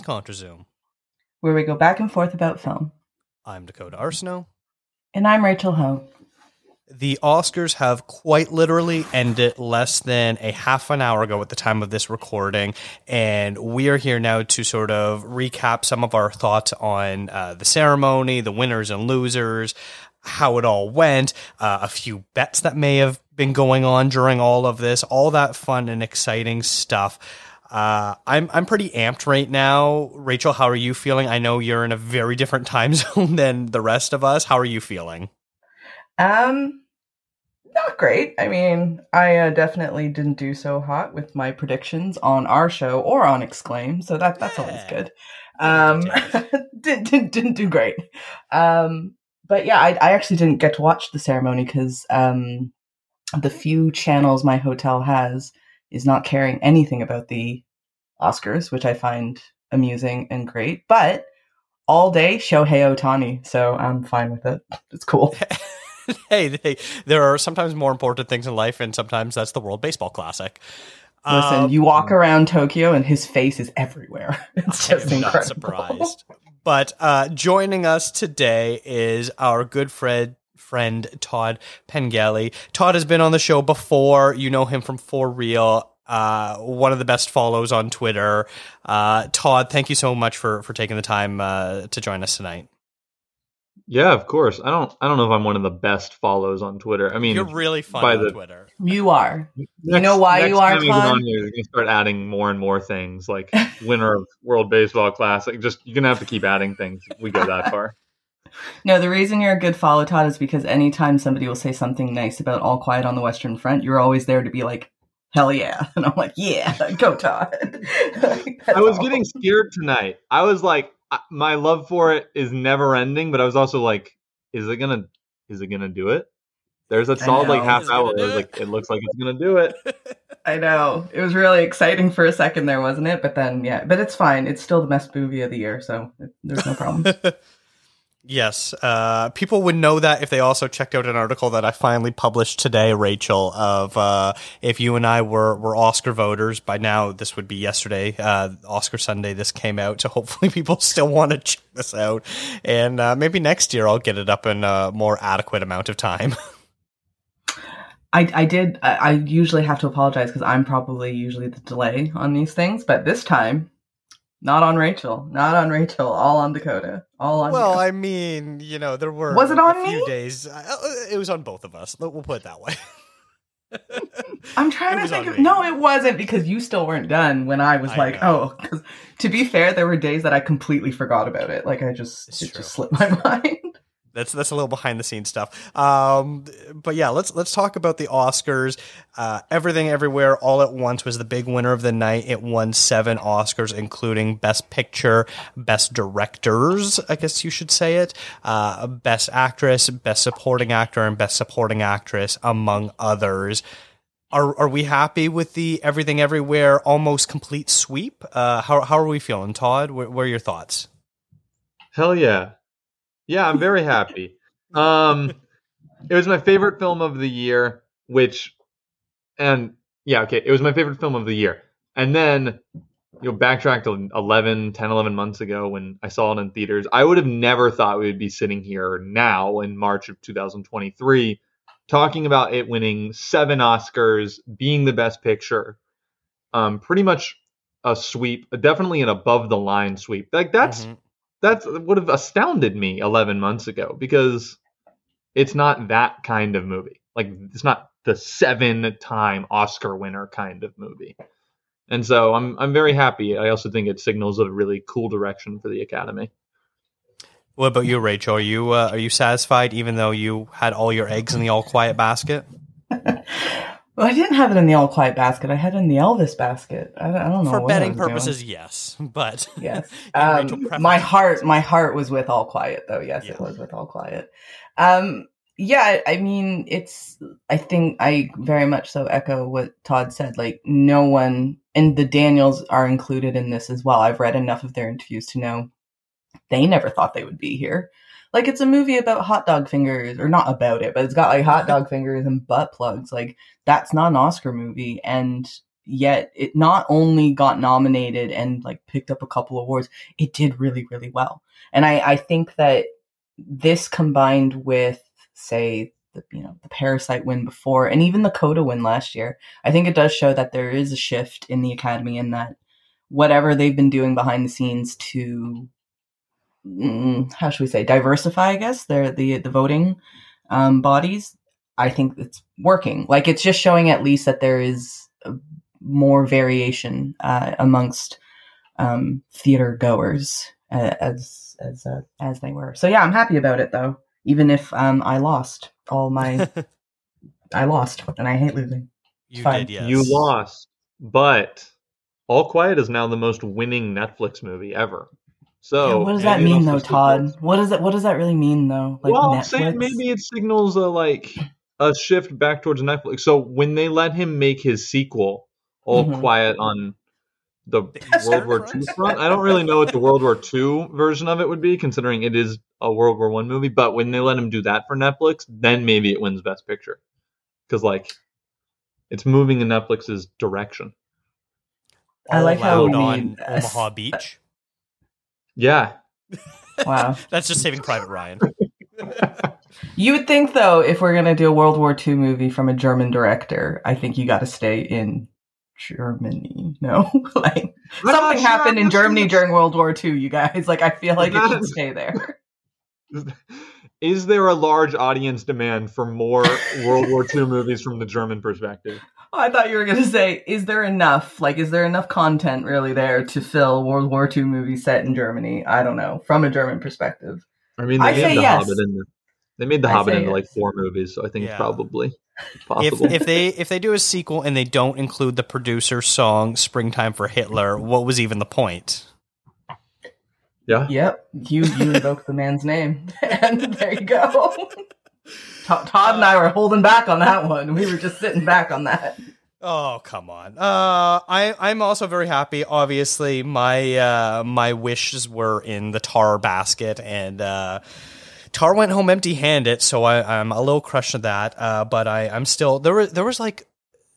is ContraZoom, where we go back and forth about film. I'm Dakota Arsenault. And I'm Rachel Ho. The Oscars have quite literally ended less than a half an hour ago at the time of this recording. And we are here now to sort of recap some of our thoughts on uh, the ceremony, the winners and losers, how it all went, uh, a few bets that may have been going on during all of this, all that fun and exciting stuff. Uh, I'm I'm pretty amped right now. Rachel, how are you feeling? I know you're in a very different time zone than the rest of us. How are you feeling? Um, not great. I mean, I uh, definitely didn't do so hot with my predictions on our show or on Exclaim, so that that's yeah. always good. Um, didn't, didn't didn't do great. Um, but yeah, I, I actually didn't get to watch the ceremony because um, the few channels my hotel has is not caring anything about the Oscars, which I find amusing and great. But all day Shohei Ohtani, so I'm fine with it. It's cool. hey, hey, there are sometimes more important things in life, and sometimes that's the World Baseball Classic. Listen, um, you walk around Tokyo and his face is everywhere. It's just I'm incredible. Not surprised. But uh, joining us today is our good friend friend Todd Pengelly. Todd has been on the show before. You know him from For Real. Uh, one of the best follows on Twitter. Uh, Todd, thank you so much for for taking the time uh, to join us tonight. Yeah, of course. I don't. I don't know if I'm one of the best follows on Twitter. I mean, you're really fun on the, Twitter. You are. Next, you know why you are fun? On here, you're gonna start adding more and more things, like winner of World Baseball Classic. Just you're gonna have to keep adding things. We go that far. No, the reason you're a good follow, Todd, is because anytime somebody will say something nice about All Quiet on the Western Front, you're always there to be like, hell yeah. And I'm like, yeah, go Todd. I was getting scared tonight. I was like, my love for it is never ending, but I was also like, is it gonna is it gonna do it? There's a solid like half hour. It. like it looks like it's gonna do it. I know. It was really exciting for a second there, wasn't it? But then yeah, but it's fine. It's still the best movie of the year, so it, there's no problem. Yes, uh, people would know that if they also checked out an article that I finally published today, Rachel. Of uh, if you and I were were Oscar voters by now, this would be yesterday, uh, Oscar Sunday. This came out, so hopefully people still want to check this out, and uh, maybe next year I'll get it up in a more adequate amount of time. I, I did. I, I usually have to apologize because I'm probably usually the delay on these things, but this time not on Rachel. Not on Rachel. All on Dakota. All on. Well, Dakota. I mean, you know, there were. Was it on a me? Few days. Uh, it was on both of us. We'll put it that way. I'm trying to think. Of, no, it wasn't because you still weren't done when I was I like, know. oh. Because to be fair, there were days that I completely forgot about it. Like I just it's it true. just slipped my mind. That's that's a little behind the scenes stuff. Um, but yeah, let's let's talk about the Oscars. Uh, Everything Everywhere All at Once was the big winner of the night. It won seven Oscars, including Best Picture, Best Directors, I guess you should say it, uh, Best Actress, Best Supporting Actor, and Best Supporting Actress, among others. Are are we happy with the Everything Everywhere almost complete sweep? Uh, how how are we feeling, Todd? What, what are your thoughts? Hell yeah! Yeah, I'm very happy. Um, it was my favorite film of the year, which, and yeah, okay, it was my favorite film of the year. And then, you know, backtrack to 11, 10, 11 months ago when I saw it in theaters. I would have never thought we would be sitting here now in March of 2023 talking about it winning seven Oscars, being the best picture. Um, pretty much a sweep, definitely an above the line sweep. Like that's mm-hmm that would have astounded me 11 months ago because it's not that kind of movie. Like it's not the seven-time Oscar winner kind of movie. And so I'm I'm very happy. I also think it signals a really cool direction for the Academy. What about you, Rachel? Are you uh, are you satisfied even though you had all your eggs in the all quiet basket? Well, I didn't have it in the all quiet basket. I had it in the Elvis basket. I, I don't know. For betting purposes, doing. yes, but yes, um, my heart, my heart was with all quiet, though. Yes, yeah. it was with all quiet. Um, yeah, I mean, it's. I think I very much so echo what Todd said. Like, no one, and the Daniels are included in this as well. I've read enough of their interviews to know they never thought they would be here. Like it's a movie about hot dog fingers, or not about it, but it's got like hot dog fingers and butt plugs. Like that's not an Oscar movie, and yet it not only got nominated and like picked up a couple awards, it did really, really well. And I, I think that this combined with, say, the, you know, the Parasite win before and even the Coda win last year, I think it does show that there is a shift in the Academy and that whatever they've been doing behind the scenes to how should we say diversify i guess their the the voting um, bodies i think it's working like it's just showing at least that there is more variation uh, amongst um, theater goers uh, as as uh, as they were so yeah i'm happy about it though even if um, i lost all my i lost and i hate losing You Fine. did, yes. You lost, but All Quiet is now the most winning Netflix movie ever. So Yeah, what does that mean though todd what does that what does that really mean though like well, I'm Netflix? saying maybe it signals a like a shift back towards Netflix. So when they let him make his sequel, All Mhm. Quiet on the Eastern World War II Front? front, I don't really know what the World War II version of it would be, considering it is a World War One movie. But when they let him do that for Netflix, then maybe it wins Best Picture, because like it's moving in Netflix's direction. I like how loud we- on Omaha Beach. Yeah, wow That's just Saving Private Ryan. You would think, though, if we're gonna do a World War II movie from a German director, I think you got to stay in Germany. No, like I'm something sure happened I'm in Germany listening during World War II. You guys, like, I feel like it should Not- stay there. Is there a large audience demand for more World War II movies from the German perspective? I thought you were gonna say, is there enough? Like, is there enough content really there to fill World War II movie set in Germany? I don't know, from a German perspective. I mean, they I made say the yes. Hobbit into they made the I Hobbit say into like four movies, so I think Yeah. probably if possible. if they if they do a sequel and they don't include the producer's song "Springtime for Hitler," what was even the point? yeah, Yep, you you invoked the man's name, and there you go. Todd and I were holding back on that one. We were just sitting back on that. Oh come on! Uh, I I'm also very happy. Obviously, my uh, my wishes were in the Tar basket, and uh, Tar went home empty-handed. So I, I'm a little crushed at that. Uh, but I I'm still there. Was there was like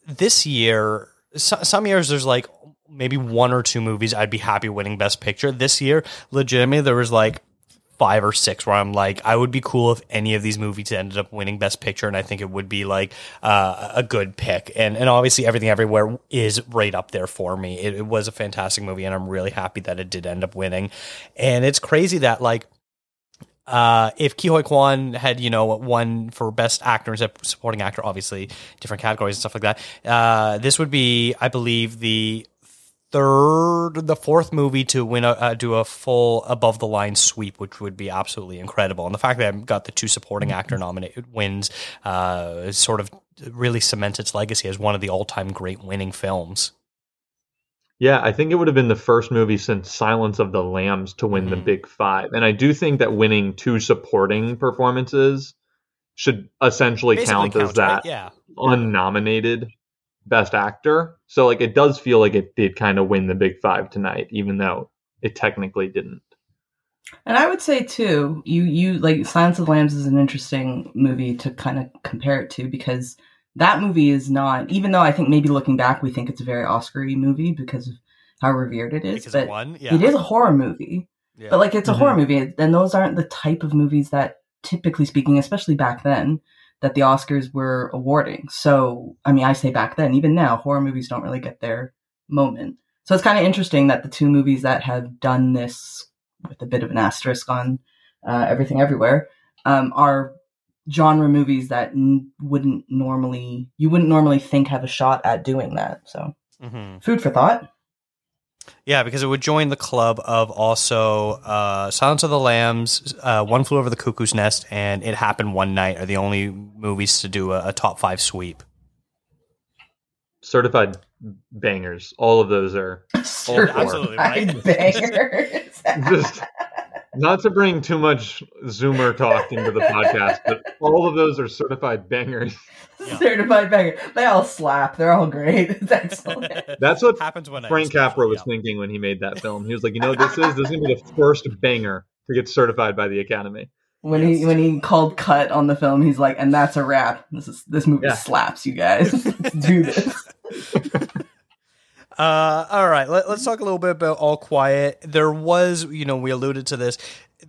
this year. So, some years there's like maybe one or two movies I'd be happy winning Best Picture. This year, legitimately, there was like five or six where I'm like, I would be cool if any of these movies ended up winning Best Picture, and I think it would be like uh, a good pick. And and obviously, Everything Everywhere is right up there for me. It, it was a fantastic movie, and I'm really happy that it did end up winning. And it's crazy that like. Uh, if Ke Huy Quan had, you know, won for best actor and supporting actor, obviously different categories and stuff like that, uh, this would be, I believe, the third, the fourth movie to win a uh, do a full above the line sweep, which would be absolutely incredible. And the fact that I've got the two supporting actor nominated wins uh, sort of really cements its legacy as one of the all time great winning films. yeah. I think it would have been the first movie since Silence of the Lambs to win the Mhm. Big Five, and I do think that winning two supporting performances should essentially Basically count as counts, right? that Yeah. unnominated Best Actor. So like, it does feel like it did kind of win the Big Five tonight, even though it technically didn't. And I would say too, you you like Silence of the Lambs is an interesting movie to kind of compare it to because that movie is not. Even though I think maybe looking back, we think it's a very Oscar-y movie because of how revered it is. Because but it, yeah. it is a horror movie. Yeah. But like it's a Mhm. horror movie, and those aren't the type of movies that, typically speaking, especially back then, that the Oscars were awarding. So I mean, I say back then, even now, horror movies don't really get their moment. So it's kind of interesting that the two movies that have done this with a bit of an asterisk on uh, everything everywhere um, are genre movies that n- wouldn't normally you wouldn't normally think have a shot at doing that. So Mhm. food for thought. Yeah, because it would join the club of also uh, Silence of the Lambs, uh, One Flew Over the Cuckoo's Nest, and It Happened One Night are the only movies to do a, a top five sweep. Certified bangers. All of those are Certified absolutely right. bangers. just not to bring too much Zoomer talk into the podcast, but all of those are certified bangers. Yeah. Certified banger. They all slap. They're all great. It's excellent. That's what happens when Frank Capra was yeah. thinking when he made that film. He was like, you know what this is? This is gonna be the first banger to get certified by the Academy. When he when he called cut on the film, he's like, and that's a wrap. This is this movie Yeah. slaps, you guys. Let's do this. Uh, all right, let, us talk a little bit about All Quiet. There was, you know, we alluded to this.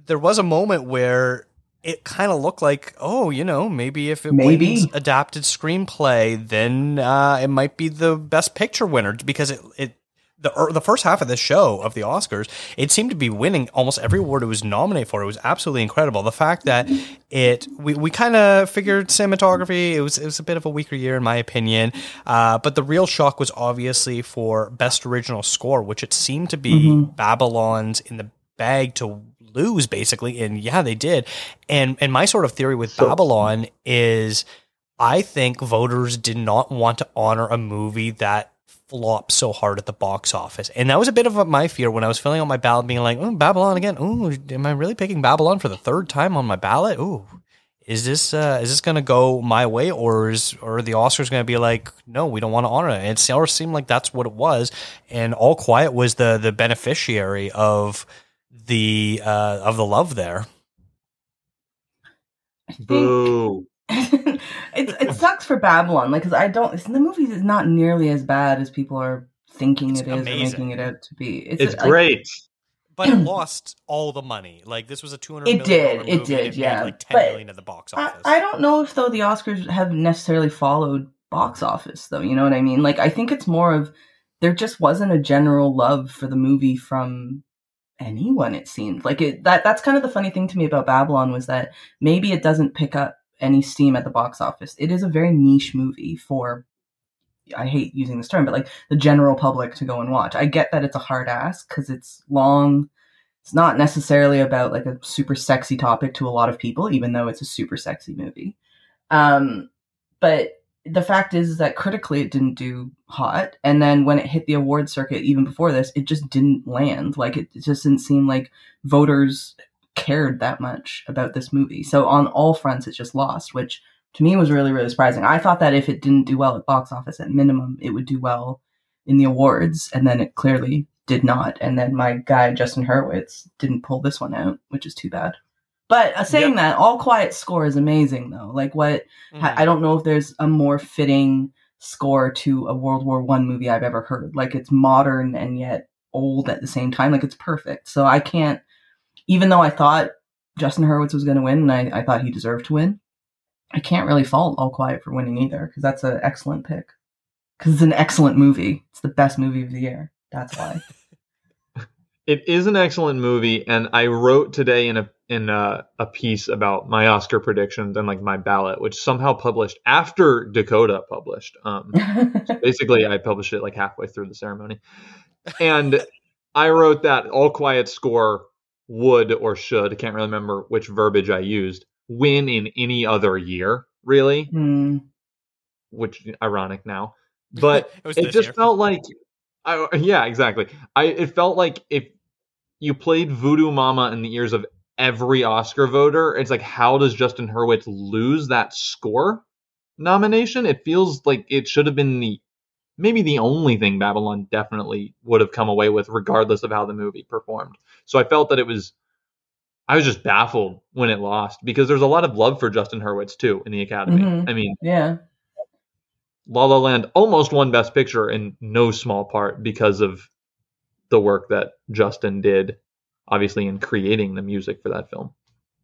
There was a moment where it kind of looked like, oh, you know, maybe if it maybe. wins adapted screenplay, then uh, it might be the best picture winner because it it the the first half of this show of the Oscars, it seemed to be winning almost every award it was nominated for. It was absolutely incredible. The fact that it we, we kind of figured cinematography it was it was a bit of a weaker year in my opinion, uh, but the real shock was obviously for best original score, which it seemed to be mm-hmm. Babylon's in the bag to lose basically, and yeah, they did. And and my sort of theory with so, Babylon is. I think voters did not want to honor a movie that flop so hard at the box office. And that was a bit of my fear when I was filling out my ballot, being like, oh, Babylon again. Oh, am I really picking Babylon for the third time on my ballot? Ooh, is this uh, is this going to go my way, or is or the Oscars going to be like, no, we don't want to honor it? And it always seemed like that's what it was, and All Quiet was the the beneficiary of the uh, of the love there. Boo. it it sucks for Babylon, like because I don't. The movie is not nearly as bad as people are thinking it's it is amazing. or making it out to be. It's, it's like, great, but it lost all the money. Like this was a two hundred. It did. It did. It yeah, like ten but million at the box office. I, I don't know if though the Oscars have necessarily followed box office though. You know what I mean? Like I think it's more of there just wasn't a general love for the movie from anyone. It seemed like it. That that's kind of the funny thing to me about Babylon was that maybe it doesn't pick up any steam at the box office. It is a very niche movie for I hate using this term, but like the general public to go and watch. I get that it's a hard ask because it's long. It's not necessarily about like a super sexy topic to a lot of people, even though it's a super sexy movie. Um, but the fact is, is that critically it didn't do hot, and then when it hit the award circuit, even before this, it just didn't land. Like it, it just didn't seem like voters cared that much about this movie. So on all fronts, it's just lost, which to me was really, really surprising. I thought that if it didn't do well at box office, at minimum, it would do well in the awards, and then it clearly did not. And then my guy Justin Hurwitz didn't pull this one out, which is too bad. But uh, saying yep. that, All Quiet score is amazing though. Like what mm-hmm. I don't know if there's a more fitting score to a World War One movie I've ever heard. Like it's modern and yet old at the same time. Like it's perfect. So I can't even though I thought Justin Hurwitz was going to win and I, I thought he deserved to win, I can't really fault All Quiet for winning either because that's an excellent pick. Because it's an excellent movie. It's the best movie of the year. That's why. it is an excellent movie, and I wrote today in a in a, a, piece about my Oscar predictions and like my ballot, which somehow published after Dakota published. Um, so basically, I published it like halfway through the ceremony, and I wrote that All Quiet score would or should, I can't really remember which verbiage I used, win in any other year, really. Mm. Which ironic now. But it, it just year. felt like I, yeah, exactly. I it felt like if you played Voodoo Mama in the ears of every Oscar voter, it's like how does Justin Hurwitz lose that score nomination? It feels like it should have been the maybe the only thing Babylon definitely would have come away with, regardless of how the movie performed. So I felt that it was, I was just baffled when it lost because there's a lot of love for Justin Hurwitz too in the Academy. Mm-hmm. I mean, yeah. La La Land almost won Best Picture in no small part because of the work that Justin did, obviously, in creating the music for that film.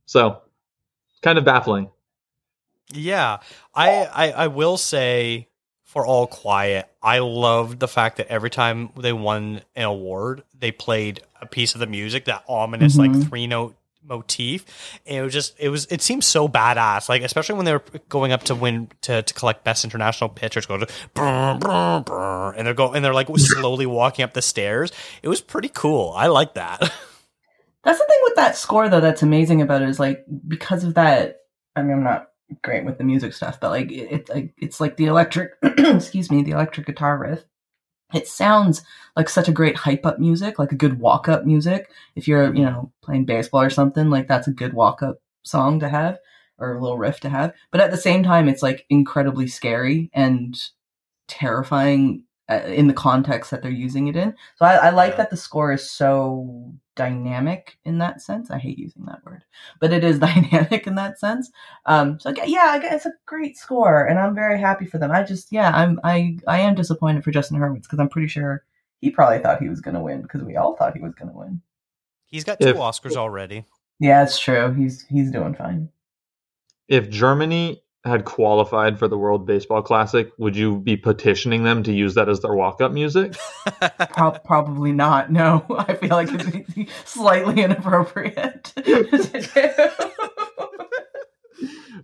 So, kind of baffling. Yeah, I, I, I will say for All Quiet, I loved the fact that every time they won an award, they played a piece of the music, that ominous mm-hmm. like three note motif. And it was just it was it seemed so badass. Like especially when they were going up to win to, to collect best international pictures, go to brr, brr, brr, and they're going and they're like slowly walking up the stairs. It was pretty cool. I like that. That's the thing with that score though that's amazing about it is like because of that I mean I'm not great with the music stuff, but like it, it it's like the electric, excuse me, the electric guitar riff. It sounds like such a great hype up music, like a good walk up music. If you're, you know, playing baseball or something, like that's a good walk up song to have or a little riff to have. But at the same time, it's like incredibly scary and terrifying uh, in the context that they're using it in. So I, I like yeah. that the score is so dynamic in that sense. I hate using that word, but it is dynamic in that sense. Um, so yeah, it's a great score, and I'm very happy for them. I just yeah, I'm I I am disappointed for Justin Hurwitz because I'm pretty sure he probably thought he was going to win because we all thought he was going to win. He's got two If- Oscars already. Yeah, it's true. He's he's doing fine. If Germany had qualified for the World Baseball Classic, would you be petitioning them to use that as their walk-up music? Pro- probably not. No, I feel like it's slightly inappropriate.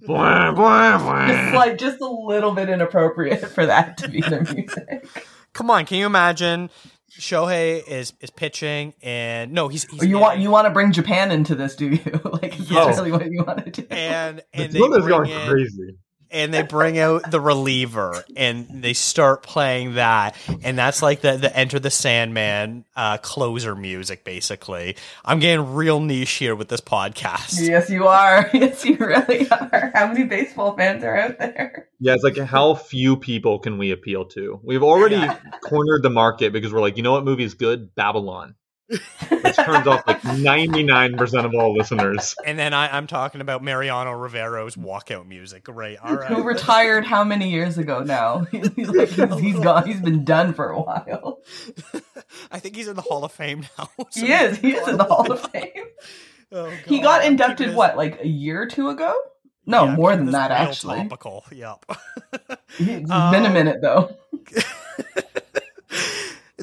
Blah, blah, blah. just like just a little bit inappropriate for that to be their music. Come on, can you imagine? Shohei is is pitching, and no, he's, he's Or you want you want to bring Japan into this, do you? like is Yes. that really what you want to do? and The and they is bring going in- crazy. And they bring out the reliever and they start playing that and that's like the the enter the sandman uh closer music basically i'm getting real niche here with this podcast yes, you are. Yes, you really are. How many baseball fans are out there? Yeah, it's like how few people can we appeal to? We've already cornered the market because we're like, you know what movie is good? Babylon. Which turns off like 99% of all listeners. and then I, i'm talking about mariano rivera's walkout music right? all right Who retired how many years ago now? He's like he's, he's gone. He's been done for a while. i think he's in the hall of fame now So He is. He is in the Hall of Fame. Oh, He got I'm inducted keeping this- what, like a year or two ago? No, Yeah, more than that actually. topical yep It's Um, been a minute though.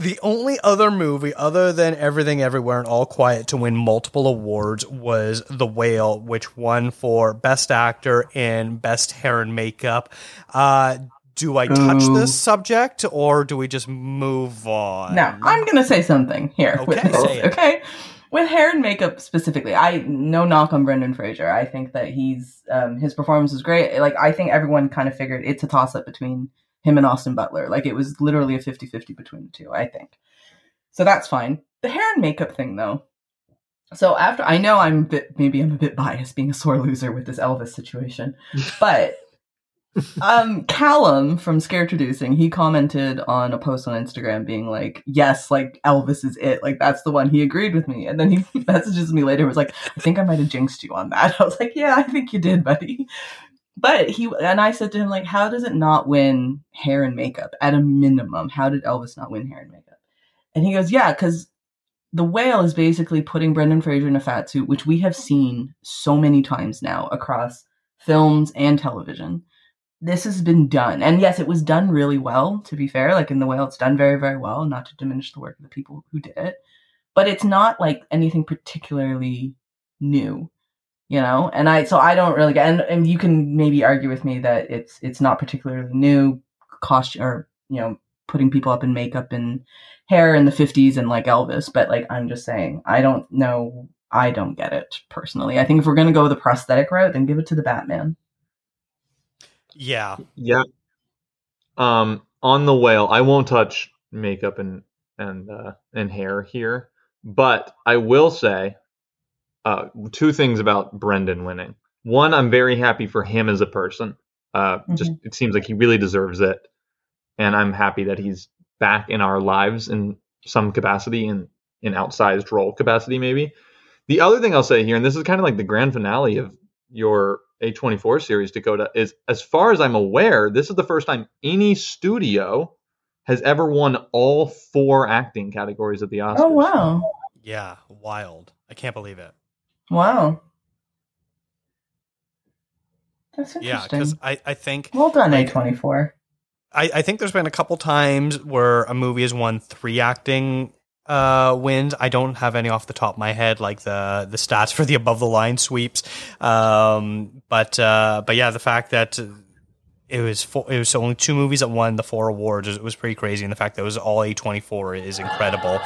The only other movie other than Everything Everywhere and All Quiet to win multiple awards was The Whale, which won for Best Actor and Best Hair and Makeup. Uh, do I touch Ooh. this subject or do we just move on? Now, I'm going to say something here. with Okay, this, say it. Okay. With hair and makeup specifically, I no knock on Brendan Fraser. I think that he's um, his performance was great. Like I think everyone kind of figured it's a toss up between him and Austin Butler. Like it was literally a 50-50 between the two, I think. So that's fine. The hair and makeup thing though. So after I know I'm a bit maybe I'm a bit biased being a sore loser with this Elvis situation. But um Callum from Scared Traducing, he commented on a post on Instagram being like, Yes, like Elvis is it. Like that's the one. He agreed with me. And then he messages me later and was like, I think I might have jinxed you on that. I was like, Yeah, I think you did, buddy. But he and I said to him, like, how does it not win hair and makeup at a minimum? How did Elvis not win hair and makeup? And he goes, Yeah, because the whale is basically putting Brendan Fraser in a fat suit, which we have seen so many times now across films and television. This has been done. And yes, it was done really well, to be fair. Like in The Whale, it's done very, very well, not to diminish the work of the people who did it. But it's not like anything particularly new, you know? And I, so I don't really get, and, and you can maybe argue with me that it's, it's not particularly new cost or, you know, putting people up in makeup and hair in the 50s and like Elvis. But like, I'm just saying, I don't know. I don't get it personally. I think if we're going to go the prosthetic route, then give it to the Batman. Yeah. Yeah. Um, on the whale, I won't touch makeup and and uh, and hair here, but I will say uh, two things about Brendan winning. One, I'm very happy for him as a person. Uh, Just it seems like he really deserves it, and I'm happy that he's back in our lives in some capacity, in in outsized role capacity, maybe. The other thing I'll say here, and this is kind of like the grand finale of your A24 series, Dakota, is as far as I'm aware, this is the first time any studio has ever won all four acting categories at the Oscars. Oh wow, Yeah. Wild. I can't believe it. Wow, that's interesting. Yeah. Because I, I think well done, like- A twenty four. I, I think there's been a couple times where a movie has won three acting uh, wins. I don't have any off the top of my head, like the the stats for the above the line sweeps. Um, but uh, but yeah, the fact that it was four, it was only two movies that won the four awards. It was pretty crazy, and the fact that it was all A twenty four is incredible,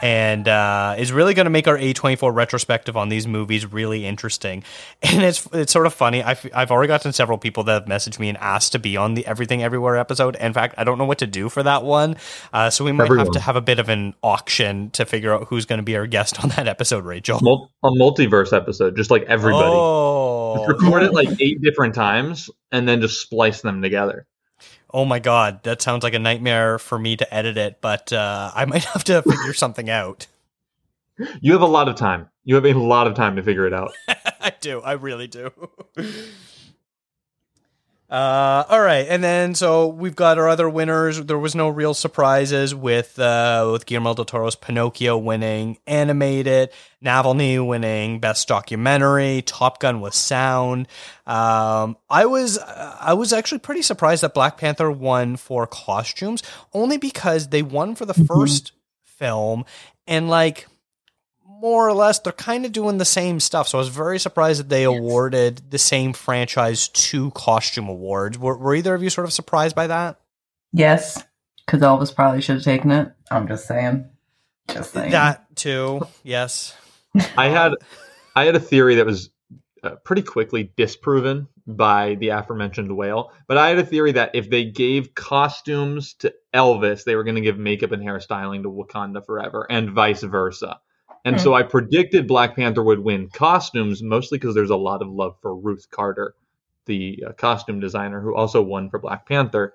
and uh, is really going to make our A twenty four retrospective on these movies really interesting. And it's it's sort of funny. I've I've already gotten several people that have messaged me and asked to be on the Everything Everywhere episode. In fact, I don't know what to do for that one, uh, so we might have to have a bit of an auction to figure out who's going to be our guest on that episode. Rachel. Mul- a multiverse episode, just like everybody. Oh, Record it like eight different times and then just splice them together. Oh my god, that sounds like a nightmare for me to edit it, but uh, I might have to figure something out. You have a lot of time. You have a lot of time to figure it out. I do, I really do. Uh, all right, and then so we've got our other winners. There was no real surprises with uh, with Guillermo del Toro's Pinocchio winning animated, Navalny winning best documentary, Top Gun was sound. Um, I was I was actually pretty surprised that Black Panther won for costumes, only because they won for the Mhm. first film, and like more or less they're kind of doing the same stuff. So I was very surprised that they Yes. awarded the same franchise two costume awards. Were, were either of you sort of surprised by that? Yes, because Elvis probably should have taken it. I'm just saying. Just saying. That too, yes. I had I had a theory that was uh, pretty quickly disproven by the aforementioned whale, but I had a theory that if they gave costumes to Elvis, they were going to give makeup and hairstyling to Wakanda Forever, and vice versa. And Hmm. so I predicted Black Panther would win costumes, mostly because there's a lot of love for Ruth Carter, the uh, costume designer who also won for Black Panther.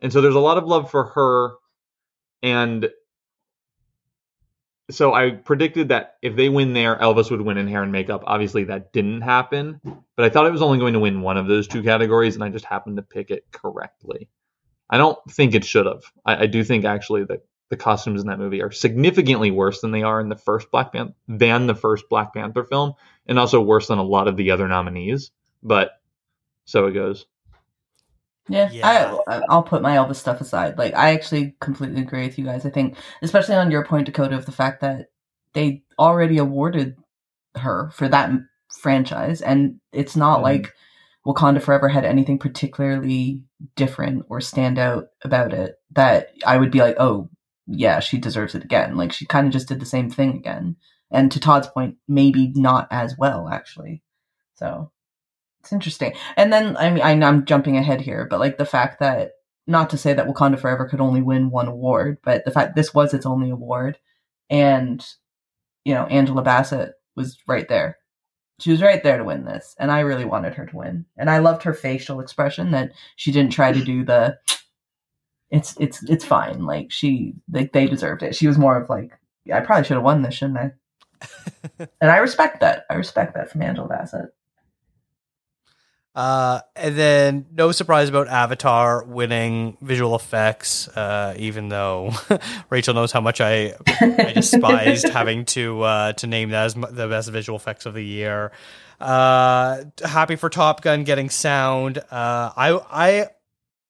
And so there's a lot of love for her. And so I predicted that if they win there, Elvis would win in hair and makeup. Obviously, that didn't happen, but I thought it was only going to win one of those two categories, and I just happened to pick it correctly. I don't think it should have. I, I do think actually that the costumes in that movie are significantly worse than they are in the first Black Panther than the first Black Panther film, and also worse than a lot of the other nominees. But so it goes. Yeah, Yeah. I I'll put my Elvis stuff aside. Like I actually completely agree with you guys. I think, especially on your point, Dakota, of the fact that they already awarded her for that franchise, and it's not Mhm. like Wakanda Forever had anything particularly different or stand out about it that I would be like, oh yeah, she deserves it again. Like she kind of just did the same thing again, and to Todd's point, maybe not as well actually. So it's interesting. And then I mean I, I'm jumping ahead here, but like the fact that not to say that Wakanda Forever could only win one award, but the fact this was its only award, and you know Angela Bassett was right there. She was right there to win this, and I really wanted her to win. And I loved her facial expression that she didn't try to do the. It's it's it's fine. Like she like they deserved it. She was more of like I probably should have won this, shouldn't I? and I respect that. I respect that from Angela Bassett. Uh, and then no surprise about Avatar winning visual effects, uh, even though Rachel knows how much I I despised having to uh, to name that as the best visual effects of the year. Uh, happy for Top Gun getting sound. Uh, I I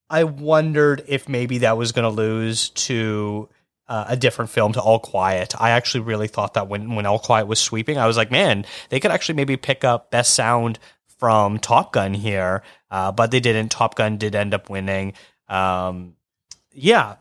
I wondered if maybe that was going to lose to uh, a different film to All Quiet. I actually really thought that when when All Quiet was sweeping, I was like, man, they could actually maybe pick up best sound from Top Gun here, uh, but they didn't. Top Gun did end up winning. Um, yeah,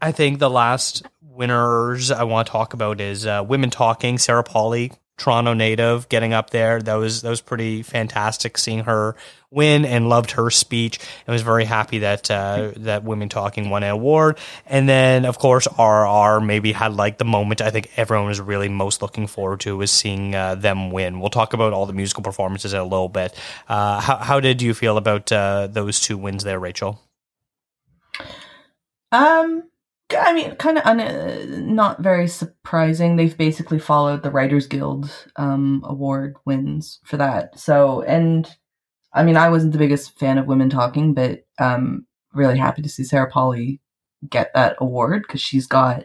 I think the last winners I want to talk about is uh, Women Talking. Sarah Polley, Toronto native, getting up there. That was that was pretty fantastic seeing her win, and loved her speech. And was very happy that uh, that Women Talking won an award. And then, of course, RRR maybe had like the moment I think everyone was really most looking forward to was seeing uh, them win. We'll talk about all the musical performances in a little bit. Uh, how how did you feel about uh, those two wins there, Rachel? Um, I mean, kind of un- uh, not very surprising. They've basically followed the Writers Guild um, award wins for that. So, and I mean, I wasn't the biggest fan of Women Talking, but um, really happy to see Sarah Polley get that award because she's got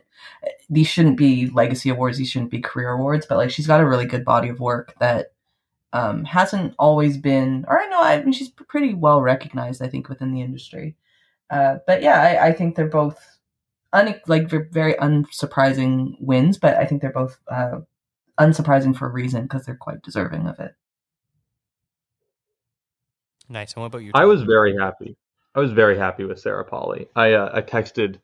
these shouldn't be legacy awards, these shouldn't be career awards, but like she's got a really good body of work that um, hasn't always been, or I know, I mean, she's pretty well recognized, I think, within the industry. Uh, but yeah, I, I think they're both un- like very unsurprising wins, but I think they're both uh, unsurprising for a reason because they're quite deserving of it. Nice. And what about you? I was very happy. I was very happy with Sarah Polley. I uh, I texted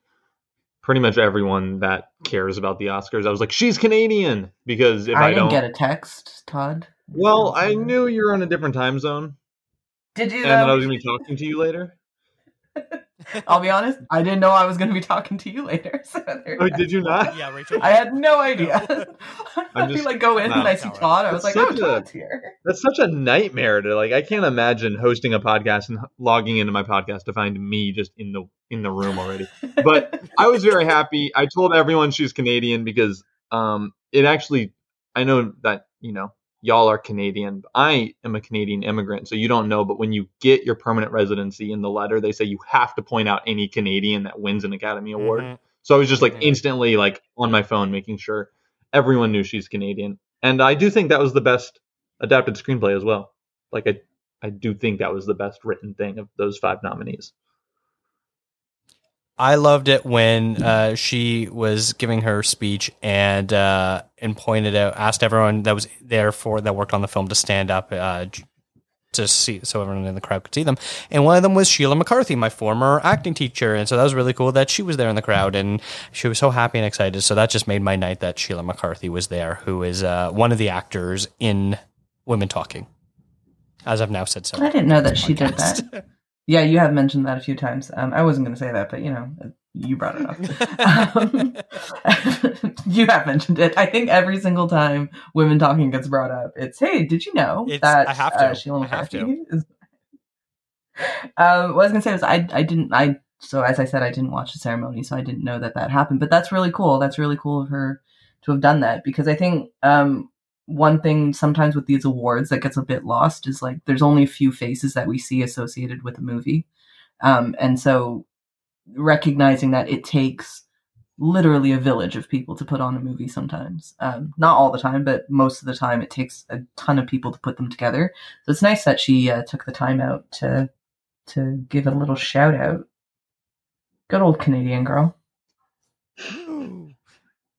pretty much everyone that cares about the Oscars. I was like, she's Canadian because if I, I, didn't don't, get a text, Todd. well, I knew you were on a different time zone, Did you? and that I was gonna be talking to you later. I'll be honest. I didn't know I was going to be talking to you later. So there Oh, did you not? yeah, Rachel. I had no idea. I'm I just- like go in no, and I it's see all right. Todd. I was It's like, oh, such a- Todd's here. That's such a nightmare to like. I can't imagine hosting a podcast and logging into my podcast to find me just in the in the room already. But I was very happy. I told everyone she's Canadian because um it actually I know that, you know, y'all are Canadian. I am a Canadian immigrant, so you don't know. But when you get your permanent residency in the letter, they say you have to point out any Canadian that wins an Academy Award. Mhm. So I was just like Mhm. instantly like on my phone making sure everyone knew she's Canadian. And I do think that was the best adapted screenplay as well. Like I I do think that was the best written thing of those five nominees. I loved it when uh, she was giving her speech and uh, and pointed out, asked everyone that was there for that worked on the film to stand up uh, to see, so everyone in the crowd could see them. And one of them was Sheila McCarthy, my former acting teacher, and so that was really cool that she was there in the crowd, and she was so happy and excited. So that just made my night that Sheila McCarthy was there, who is uh, one of the actors in Women Talking, as I've now said so. I didn't know that she did that. Yeah, you have mentioned that a few times. Um, I wasn't going to say that, but you know, you brought it up. um, you have mentioned it. I think every single time women talking gets brought up, it's hey, did you know It's- that I have Uh, to. Sheila I have to. McCarthy is? Um, what I was going to say was I I didn't I so as I said I didn't watch the ceremony, so I didn't know that that happened. But that's really cool. That's really cool of her to have done that because I think um one thing sometimes with these awards that gets a bit lost is like there's only a few faces that we see associated with a movie. Um, and so recognizing that it takes literally a village of people to put on a movie sometimes. Um, not all the time but most of the time it takes a ton of people to put them together. So it's nice that she uh, took the time out to to give a little shout out. Good old canadian girl.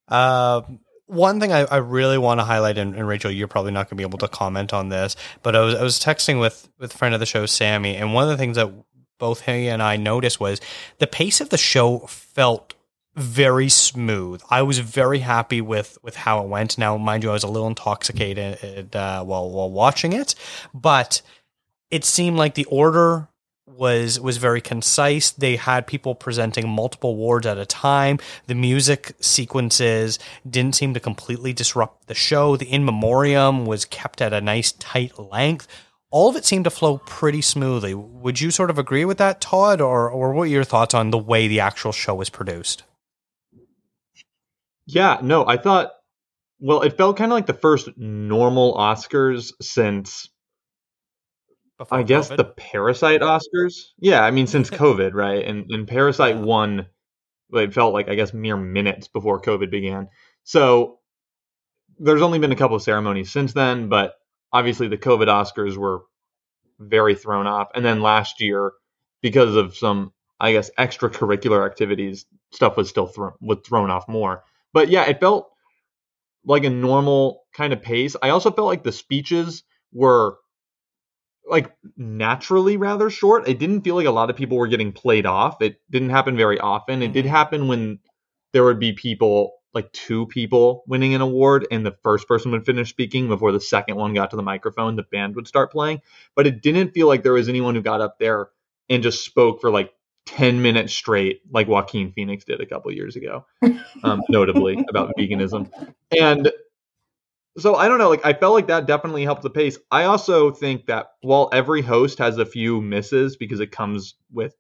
Uh, one thing I, I really want to highlight, and, and Rachel, you're probably not going to be able to comment on this, but I was I was texting with with a friend of the show, Sammy, and one of the things that both he and I noticed was the pace of the show felt very smooth. I was very happy with with how it went. Now, mind you, I was a little intoxicated uh, while while watching it, but it seemed like the order was was very concise. They had people presenting multiple awards at a time. The music sequences didn't seem to completely disrupt the show. The in memoriam was kept at a nice tight length. All of it seemed to flow pretty smoothly. Would you sort of agree with that, Todd, or or what are your thoughts on the way the actual show was produced? Yeah, no, I thought well, it felt kind of like the first normal Oscars since I guess COVID? the Parasite Oscars. Yeah, I mean since COVID, right? And and Parasite won. It felt like I guess mere minutes before COVID began. So there's only been a couple of ceremonies since then, but obviously the COVID Oscars were very thrown off. And then last year, because of some I guess extracurricular activities, stuff was still thrown was thrown off more. But yeah, it felt like a normal kind of pace. I also felt like the speeches were like naturally rather short. It didn't feel like a lot of people were getting played off. It didn't happen very often. It did Mhm. happen when there would be people like two people winning an award and the first person would finish speaking before the second one got to the microphone, the band would start playing. But it didn't feel like there was anyone who got up there and just spoke for like 10 minutes straight like Joaquin Phoenix did a couple years ago. Um, notably about veganism. And so I don't know, like I felt like that definitely helped the pace. I also think that while every host has a few misses because it comes with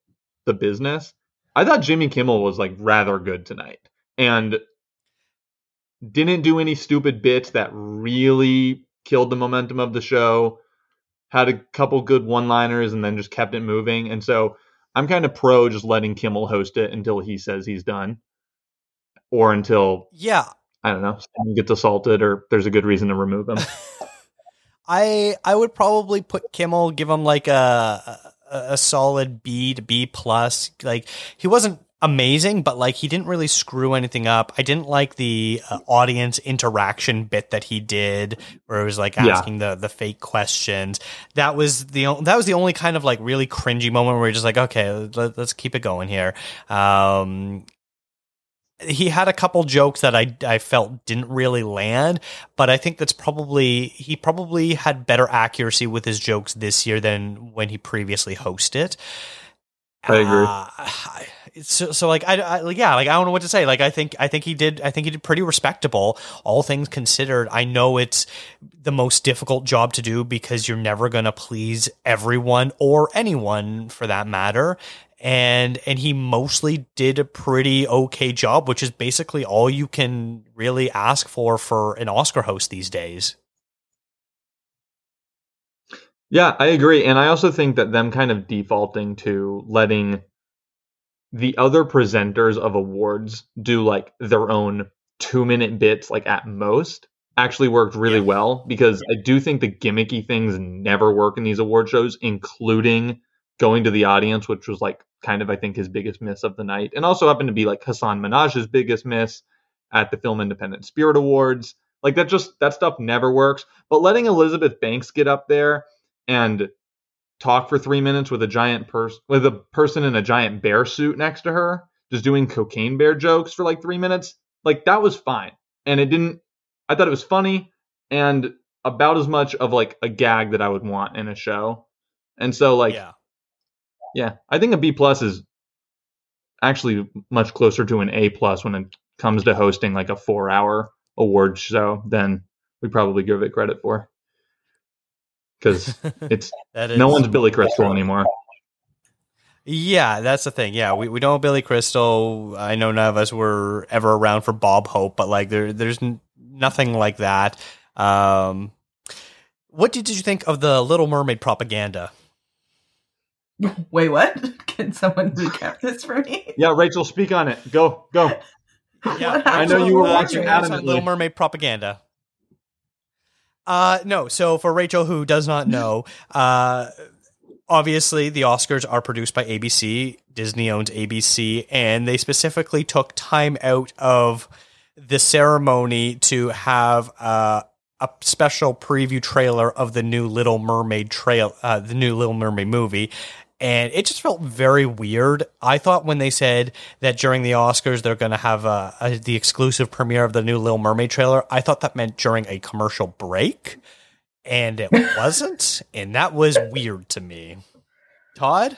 the business, I thought Jimmy Kimmel was like rather good tonight and didn't do any stupid bits that really killed the momentum of the show. Had a couple good one-liners and then just kept it moving. And so I'm kind of pro just letting Kimmel host it until he says he's done. Or until yeah, I don't know, someone gets assaulted or there's a good reason to remove him. I I would probably put Kimmel, give him like a a, a solid B to B plus. Like he wasn't amazing, but like he didn't really screw anything up. I didn't like the uh, audience interaction bit that he did, where it was like Yeah. asking the the fake questions. That was the that was the only kind of like really cringy moment where you're just like, okay, let, let's keep it going here. Um, he had a couple jokes that I I felt didn't really land, but I think that's probably he probably had better accuracy with his jokes this year than when he previously hosted. I agree. Uh, so, so like I, I yeah like I don't know what to say like I think I think he did I think he did pretty respectable all things considered I know it's the most difficult job to do because you're never going to please everyone or anyone for that matter and and he mostly did a pretty okay job which is basically all you can really ask for for an Oscar host these days Yeah, I agree. And I also think that them kind of defaulting to letting the other presenters of awards do like their own two minute bits, like at most, actually worked really Yeah. well because I do think the gimmicky things never work in these award shows, including going to the audience, which was like kind of, I think, his biggest miss of the night. And also happened to be like Hasan Minhaj's biggest miss at the Film Independent Spirit Awards. Like that just that stuff never works. But letting Elizabeth Banks get up there and talk for three minutes with a giant person with a person in a giant bear suit next to her, just doing cocaine bear jokes for like three minutes, like that was fine. And it didn't I thought it was funny and about as much of like a gag that I would want in a show. And so like yeah. Yeah, I think a B plus is actually much closer to an A plus when it comes to hosting like a four hour award show than we probably give it credit for. Because it's That is no one's Billy Crystal anymore. Yeah, that's the thing. Yeah, we, we don't Billy Crystal. I know none of us were ever around for Bob Hope, but like there there's n- nothing like that. Um, what did you think of the Little Mermaid propaganda? Wait, what? Can someone recap this for me? Yeah, Rachel, speak on it. Go, go. Yeah, What I know you were Uh, watching your thoughts. Little Mermaid propaganda. Uh, no. So for Rachel, who does not know, uh, obviously the Oscars are produced by ABC. Disney owns ABC, and they specifically took time out of the ceremony to have uh, a special preview trailer of the new Little Mermaid trail, uh, the new Little Mermaid movie. And it just felt very weird. I thought when they said that during the Oscars they're going to have a, a, the exclusive premiere of the new Little Mermaid trailer, I thought that meant during a commercial break, and it wasn't. and that was weird to me. Todd?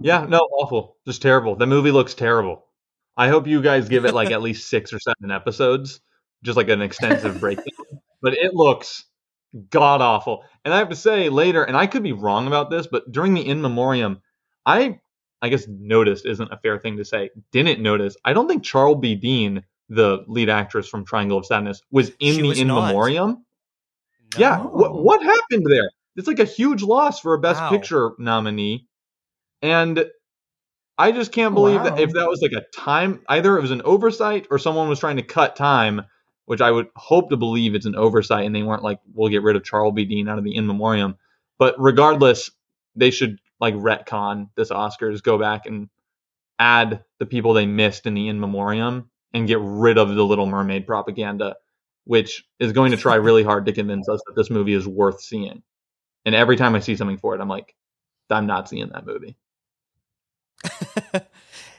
Yeah, no, awful. Just terrible. The movie looks terrible. I hope you guys give it like at least six or seven episodes, just like an extensive breakdown. But it looks god awful. And I have to say later, and I could be wrong about this, but during the in memoriam, I I guess noticed isn't a fair thing to say. Didn't notice. I don't think Charlbi Dean, the lead actress from Triangle of Sadness, was in She the was in not. memoriam. Yeah, what what happened there? It's like a huge loss for a Best Wow. Picture nominee, and I just can't believe that oh, if that was like a time, either it was an oversight or someone was trying to cut time, which I would hope to believe it's an oversight, and they weren't like, we'll get rid of Charlbi Dean out of the in memoriam. But regardless, they should like retcon this Oscars, go back and add the people they missed in the in memoriam, and get rid of the Little Mermaid propaganda which is going to try really hard to convince us that this movie is worth seeing. And every time I see something for it, I'm like, I'm not seeing that movie.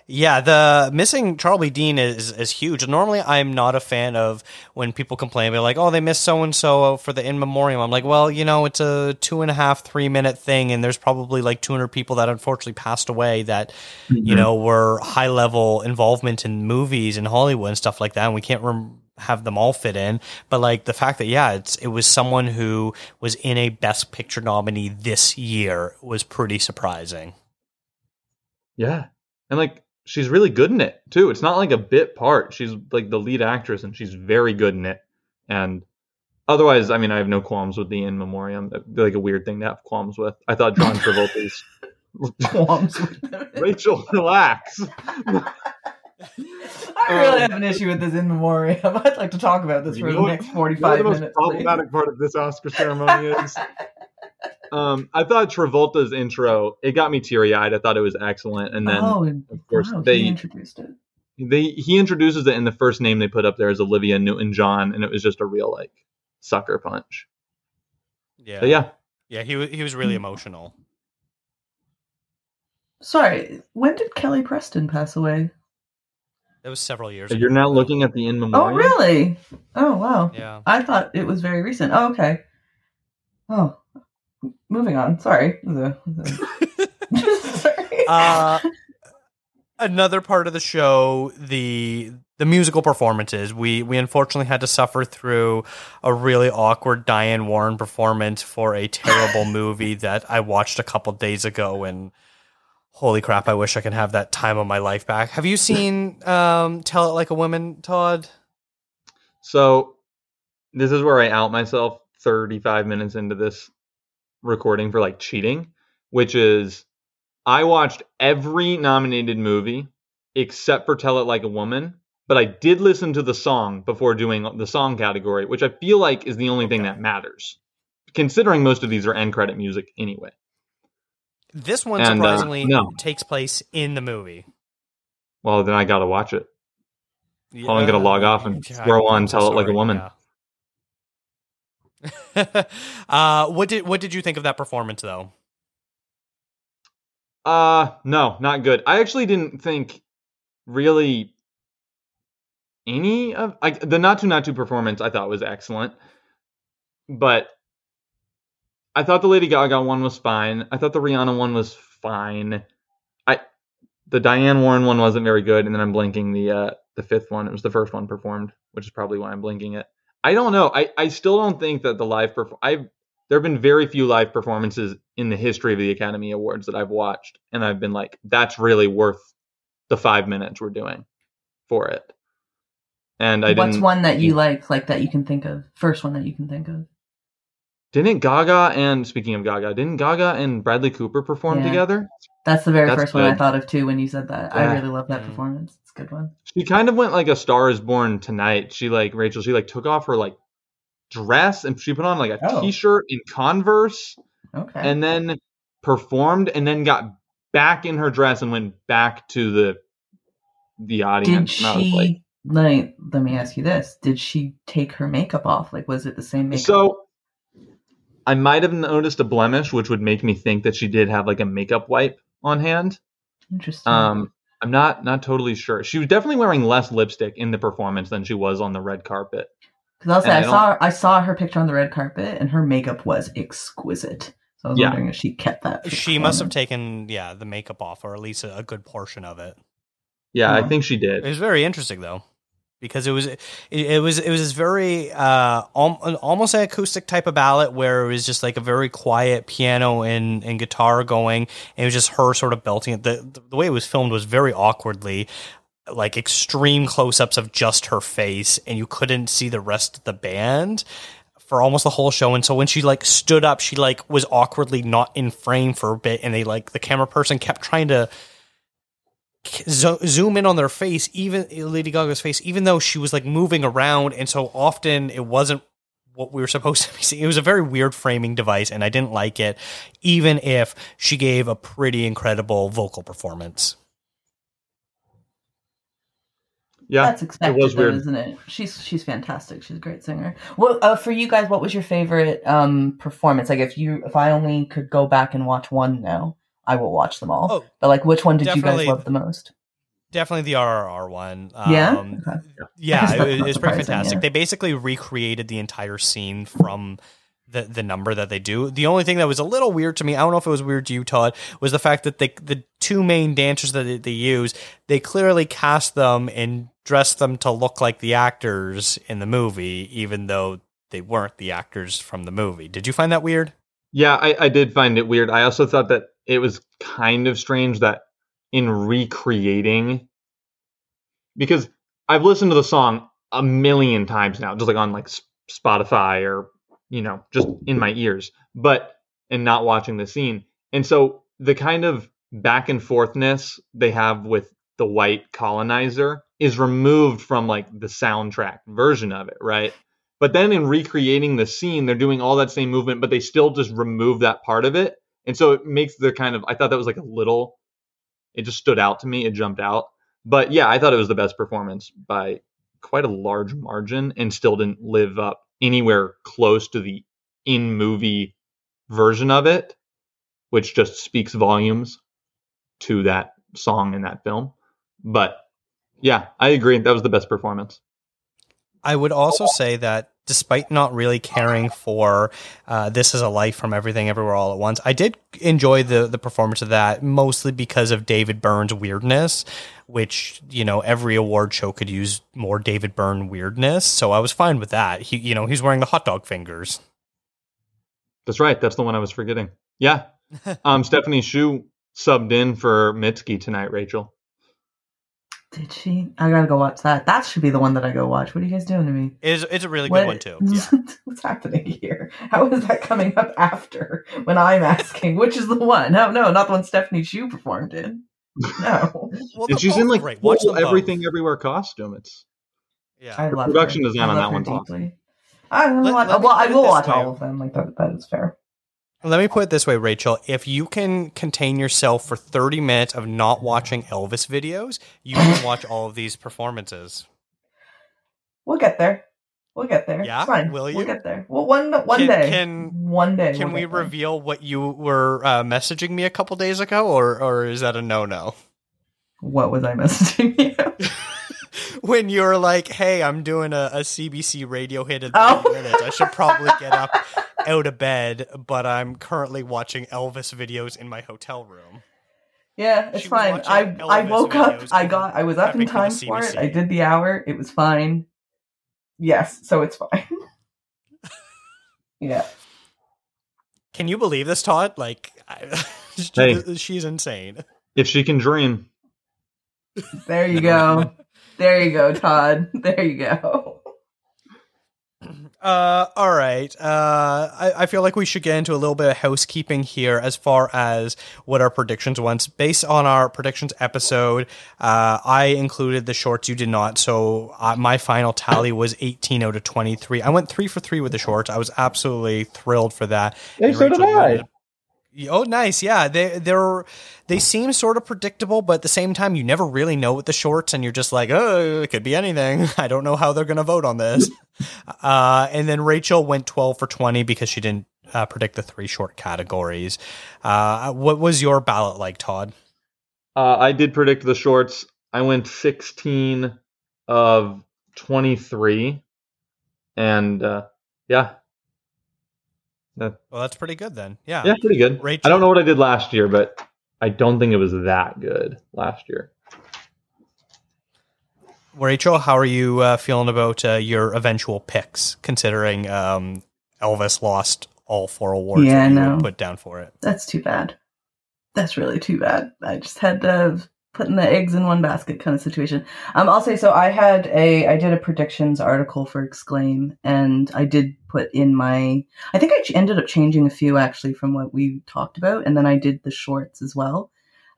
Yeah, the missing Charlbi Dean is is huge. Normally, I'm not a fan of when people complain, they're like, "Oh, they missed so and so for the in memoriam." I'm like, "Well, you know, it's a two and a half, three minute thing, and there's probably like 200 people that unfortunately passed away that you mm-hmm. know were high level involvement in movies and Hollywood and stuff like that, and we can't rem- have them all fit in. But like the fact that yeah, it's it was someone who was in a Best Picture nominee this year was pretty surprising. Yeah. And like, she's really good in it too. It's not like a bit part. She's like the lead actress and she's very good in it. And otherwise, I mean, I have no qualms with the in memoriam. Like a weird thing to have qualms with. I thought John Travolta's. Qualms with. Rachel, relax. I really um, have an issue with this in memoriam. I'd like to talk about this for the what- next You know what the most minutes. please? problematic part of this Oscar ceremony is? Um, I thought Travolta's intro, it got me teary eyed. I thought it was excellent. And then oh, and of course, wow, they- he introduced it. they he introduces it and the first name they put up there is Olivia Newton John, and it was just a real like sucker punch. Yeah, But yeah, yeah. He wa- he was really emotional. Sorry, when did Kelly Preston pass away? That was several years. you're ago. now looking at the in Oh, really? Oh, wow. Yeah. I thought it was very recent. Oh, okay. Oh, moving on. Sorry. It was a- it was a- Sorry. Uh, another part of the show, the the musical performances. We we unfortunately had to suffer through a really awkward Diane Warren performance for a terrible movie that I watched a couple days ago and. Holy crap! I wish I could have that time of my life back. Have you seen um, "Tell It Like a Woman," Todd? So this is where I out myself. Thirty-five minutes into this recording for like cheating, which is I watched every nominated movie except for Tell It Like a Woman, but I did listen to the song before doing the song category, which I feel like is the only thing that matters, considering most of these are end credit music anyway. This one And, uh, surprisingly no. takes place in the movie. Well, then I got to watch it. Well, I'm gonna log off and throw on Tell It Like a Woman. yeah. uh, what did what did you think of that performance though? Uh no, not good. I actually didn't think really any of I, the not to performance I thought was excellent. But I thought the Lady Gaga one was fine. I thought the Rihanna one was fine. I the Diane Warren one wasn't very good, and then I'm blinking the uh the fifth one. It was the first one performed, which is probably why I'm blinking it. I don't know. I, I still don't think that the live perf- I've there have been very few live performances in the history of the Academy Awards that I've watched, and I've been like, that's really worth the five minutes we're doing for it. And I What's one that you like, like that you can think of? First one that you can think of. Didn't Gaga and speaking of Gaga, didn't Gaga and Bradley Cooper perform Yeah. together? That's the very That's first one I thought of too when you said that. I really love that Mm. performance. Good one. She kind of went like a Star Is Born tonight. She like Rachel. She like took off her like dress and she put on like a Oh. shirt and Converse, Okay. and then performed, and then got back in her dress and went back to the the audience. was she? like, let me let me ask you this: Did she take her makeup off? Like, was it the same makeup? So I might have noticed a blemish, which would make me think that she did have like a makeup wipe on hand. Interesting. Um, I'm not not totally sure. She was definitely wearing less lipstick in the performance than she was on the red carpet. Because I'll say and I I saw I saw her picture on the red carpet, and her makeup was exquisite. So I was Yeah. wondering if she kept that. She must have taken yeah the makeup off, or at least a, a good portion of it. Yeah, I Uh-huh. think she did. It did. was very interesting though, because it was it, it was it was this very uh al- almost an acoustic type of ballad where it was just like a very quiet piano and, and guitar going, and it was just her sort of belting it. The the way it was filmed was very awkwardly. Like extreme close ups of just her face, and you couldn't see the rest of the band for almost the whole show. And so when she like stood up, she like was awkwardly not in frame for a bit, and they like the camera person kept trying to zo- zoom in on their face, even Lady Gaga's face, even though she was like moving around, and so often it wasn't what we were supposed to be seeing. It was a very weird framing device, and I didn't like it, even if she gave a pretty incredible vocal performance. Yeah, That's expected, was though, weird. isn't it? She's she's fantastic. She's a great singer. Well, uh, for you guys, what was your favorite um performance? Like, if you if I only could go back and watch one now, I will watch them all. Oh, but like, which one did you guys love the most? Definitely the RRR one. Yeah? Um, Okay. Yeah, it, that's was- not it was pretty fantastic. yeah. They basically recreated the entire scene from the the number that they do. The only thing that was a little weird to me, I don't know if it was weird to you, Todd, was the fact that they, the two main dancers that they, they use, they clearly cast them and dressed them to look like the actors in the movie, even though they weren't the actors from the movie. Did you find that weird? Yeah, I, I did find it weird. I also thought that it was kind of strange that in recreating, because I've listened to the song a million times now, just like on like Spotify or you know just in my ears, but and not watching the scene, and so the kind of back and forthness they have with the white colonizer is removed from like the soundtrack version of it, right? But then in recreating the scene, they're doing all that same movement, but they still just remove that part of it. And so it makes the kind of I thought that was like a little it just stood out to me. It jumped out. But yeah, I thought it was the best performance by quite a large margin and still didn't live up anywhere close to the in movie version of it, which just speaks volumes to that song in that film. But yeah, I agree. That was the best performance. I would also say that despite not really caring for uh, "This Is a Life" from Everything Everywhere All at Once, I did enjoy the the performance of that mostly because of David Byrne's weirdness, which you know every award show could use more David Byrne weirdness. So I was fine with that. He, you know, he's wearing the hot dog fingers. That's right. That's the one I was forgetting. Yeah. Um, Stephanie Hsu subbed in for Mitski tonight, Rachel. Did she? I gotta go watch that. That should be the one that I go watch. What are you guys doing to me? It's, it's a really good What- one too. Yeah. What's happening here? How is that coming up after when I'm asking which is the one? No, no, not the one Stephanie Hsu performed in. No, Well, And she's in like great. Watch full them both. everything everywhere costume. It's Yeah. I love production her. design I on that her one's deeply. I don't Let- let well, I will watch all of them. Like that. That is fair. Let me put it this way, Rachel. If you can contain yourself for 30 minutes of not watching Elvis videos, you can watch all of these performances. We'll get there. We'll get there. Yeah? It's fine. Will you? We'll get there. Well, one one Can- day. can- one day. Can we'll we reveal what you were uh, messaging me a couple days ago, or or is that a no no? What was I messaging you? when you were like, "Hey, I'm doing a, a CBC radio hit in 30 Oh. minutes. I should probably get up out of bed, but I'm currently watching Elvis videos in my hotel room." Yeah, it's She fine. watching I I woke up. I got. I was up in prepping for the time for it. I did the hour. It was fine. Yes, so it's fine. yeah. Can you believe this, Todd? Like, I, Hey. she's insane. if she can dream. There you go. there you go, Todd. There you go. Uh, all right. Uh, I, I feel like we should get into a little bit of housekeeping here as far as what our predictions went. Based on our predictions episode, uh, I included the shorts. You did not. So uh, my final tally was 18 out of 23. I went three for three with the shorts. I was absolutely thrilled for that. Hey, And so did Rachel, I. Oh, nice. Yeah, they they're they seem sort of predictable, but at the same time, you never really know with the shorts, and you're just like, oh, it could be anything. I don't know how they're going to vote on this. uh, and then Rachel went 12 for 20 because she didn't uh, predict the three short categories. Uh, what was your ballot like, Todd? Uh, I did predict the shorts. I went 16 of 23. And uh, yeah. Well, that's pretty good then. Yeah. Yeah, pretty good. Rachel- I don't know what I did last year, but I don't think it was that good last year. Rachel, how are you uh, feeling about uh, your eventual picks, considering um, Elvis lost all four awards Yeah, that you no. would put down for it? That's too bad. That's really too bad. I just had to put in the eggs in one basket kind of situation. Um, I'll say so. I had a I did a predictions article for Exclaim, and I did put in my. I think I ended up changing a few actually from what we talked about, and then I did the shorts as well.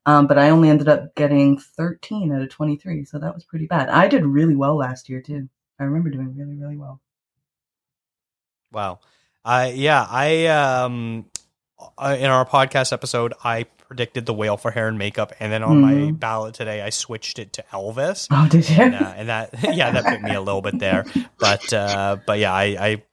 Um, but I only ended up getting 13 out of 23, so that was pretty bad. I did really well last year too. I remember doing really, really well. Wow. I yeah, I um uh, in our podcast episode I predicted the whale for hair and makeup and then on my Mhm. ballot today I switched it to Elvis. Oh, did you? And, uh, and that yeah, that bit me a little bit there. But uh but yeah, I I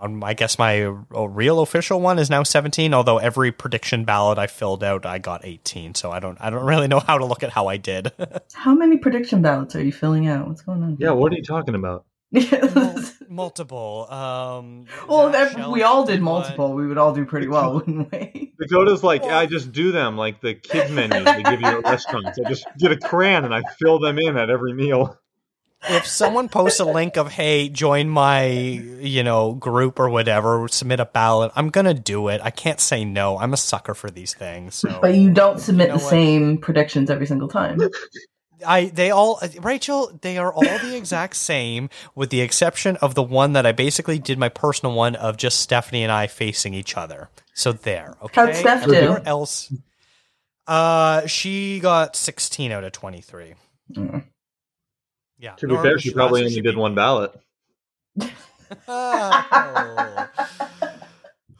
um, I guess my real official one is now 17, although every prediction ballot I filled out I got 18. So I don't I don't really know how to look at how I did. How many prediction ballots are you filling out? What's going on? Yeah, what are you talking about? Mul- multiple um well, Zach if we all did one. multiple, we would all do pretty well, wouldn't we? Dakota's like, yeah, I just do them like the kids menus they give you at restaurants. I just get a crayon and I fill them in at every meal. if someone posts a link of hey join my you know group or whatever submit a ballot i'm gonna do it i can't say no i'm a sucker for these things so But you don't submit know the what? same predictions every single time. I they all rachel they are all the exact same with the exception of the one that i basically did my personal one of just stephanie and i facing each other so there okay How'd Steph do? Else uh she got 16 out of 23 Mm. yeah To be fair, she probably only did one ballot. oh.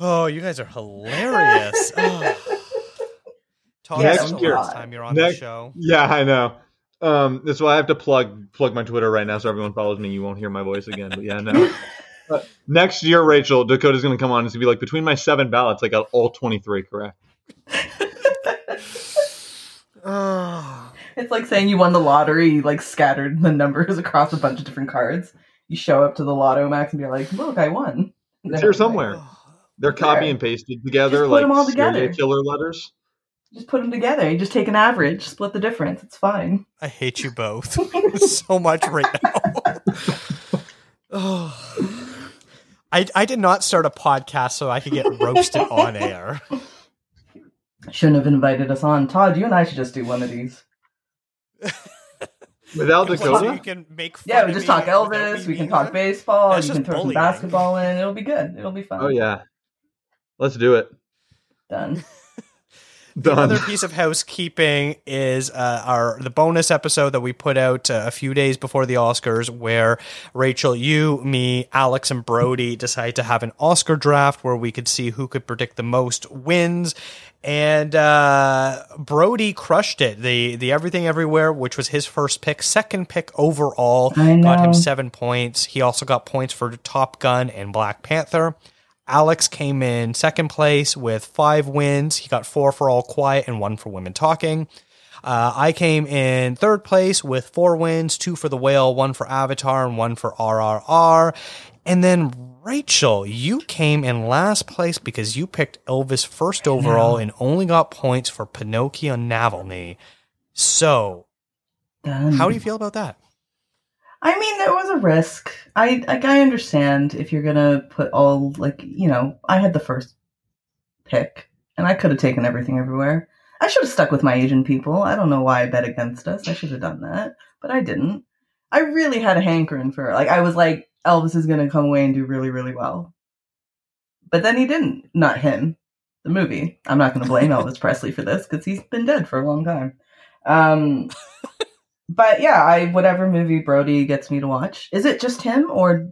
Oh, you guys are hilarious. Oh. Todd, Yes, this is the year. last time you're on Next- the show. Yeah, I know. Um, that's why I have to plug plug my Twitter right now, so everyone follows me. You won't hear my voice again. But yeah, no. But next year, Rachel Dakota's going to come on and it's gonna be like between my seven ballots, I got all twenty three correct. Oh. It's like saying you won the lottery, you like scattered the numbers across a bunch of different cards. You show up to the Lotto Max and be like, "Look, I won." It's here somewhere. They're copy and pasted together Just put like them all serial together. killer letters. Just put them together. You just take an average, split the difference. It's fine. I hate you both so much right now. oh. I, I did not start a podcast so I could get roasted on air. Shouldn't have invited us on. Todd, you and I should just do one of these. Without So Dakota? you can make fun Yeah, we of just me talk Elvis. We can talk there? baseball. That's you can just throw some basketball in. It'll be good. It'll be fun. Oh yeah. Let's do it. Done. Done. other piece of housekeeping is uh, our the bonus episode that we put out uh, a few days before the Oscars, where Rachel, you, me, Alex, and Brody decided to have an Oscar draft where we could see who could predict the most wins. And uh, Brody crushed it. The the Everything Everywhere, which was his first pick, second pick overall, got him seven points. He also got points for Top Gun and Black Panther. Alex came in second place with five wins. He got four for All Quiet and one for Women Talking. Uh, I came in third place with four wins, two for The Whale, one for Avatar, and one for RRR. And then Rachel, you came in last place because you picked Elvis first overall and only got points for Pinocchio and Navalny. So, Done. how do you feel about that? I mean, there was a risk. I like I understand if you're gonna put all like you know. I had the first pick, and I could have taken everything everywhere. I should have stuck with my Asian people. I don't know why I bet against us. I should have done that, but I didn't. I really had a hankering for like I was like Elvis is gonna come away and do really really well, but then he didn't. Not him, the movie. I'm not gonna blame Elvis Presley for this because he's been dead for a long time. Um, but yeah, I whatever movie Brody gets me to watch. Is it just him or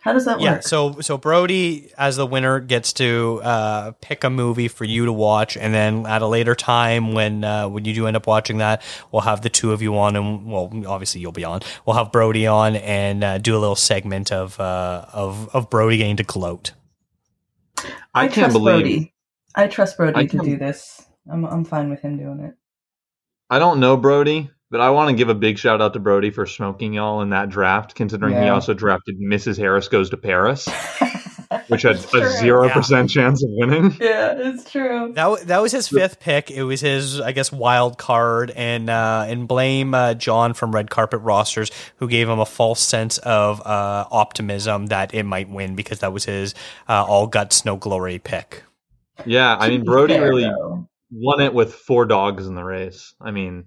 how does that Yeah, work? so so Brody as the winner gets to uh, pick a movie for you to watch, and then at a later time when uh, when you do end up watching that, we'll have the two of you on, and well, obviously you'll be on. We'll have Brody on and uh, do a little segment of uh, of of Brody getting to gloat. I, can't trust believe Brody. I trust Brody I to do this. I'm I'm fine with him doing it. I don't know Brody, but I want to give a big shout out to Brody for smoking y'all in that draft, considering he also drafted Mrs. Harris Goes to Paris, which had It's a true. zero percent chance of winning. Yeah, it's true. That that was his fifth pick. It was his, I guess, wild card, and uh, and blame uh, John from Red Carpet Rosters who gave him a false sense of uh, optimism that it might win because that was his uh, all guts no glory pick. Yeah, I mean Brody fair, really though, won it with four dogs in the race. I mean,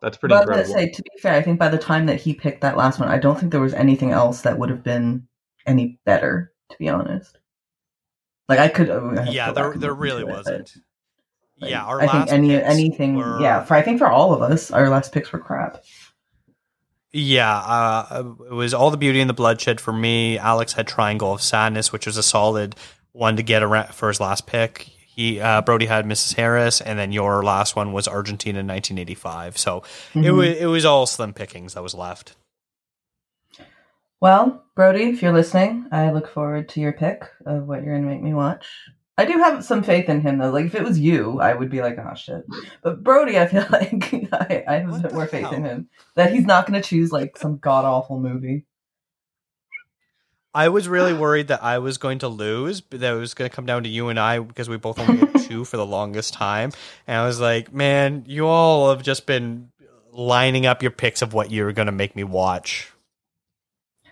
that's pretty But I was gonna say, to be fair, I think by the time that he picked that last one, I don't think there was anything else that would have been any better. To be honest, like I could. I Yeah, there there really into it, wasn't. but, like, yeah, our I think any picks anything. were- Yeah, for I think for all of us, our last picks were crap. Yeah, uh, it was all the beauty and the bloodshed for me. Alex had Triangle of Sadness, which was a solid one to get around for his last pick. He uh, Brody had Mrs. Harris, and then your last one was Argentina in 1985. So it Mhm. was it was all slim pickings that was left. Well, Brody, if you're listening, I look forward to your pick of what you're going to make me watch. I do have some faith in him, though. Like, if it was you, I would be like, oh, shit. But Brody, I feel like I, I have a bit more faith in him. That he's not going to choose, like, some god awful movie. I was really worried that I was going to lose, but that it was going to come down to you and I because we both only had two for the longest time. And I was like, man, you all have just been lining up your picks of what you're going to make me watch.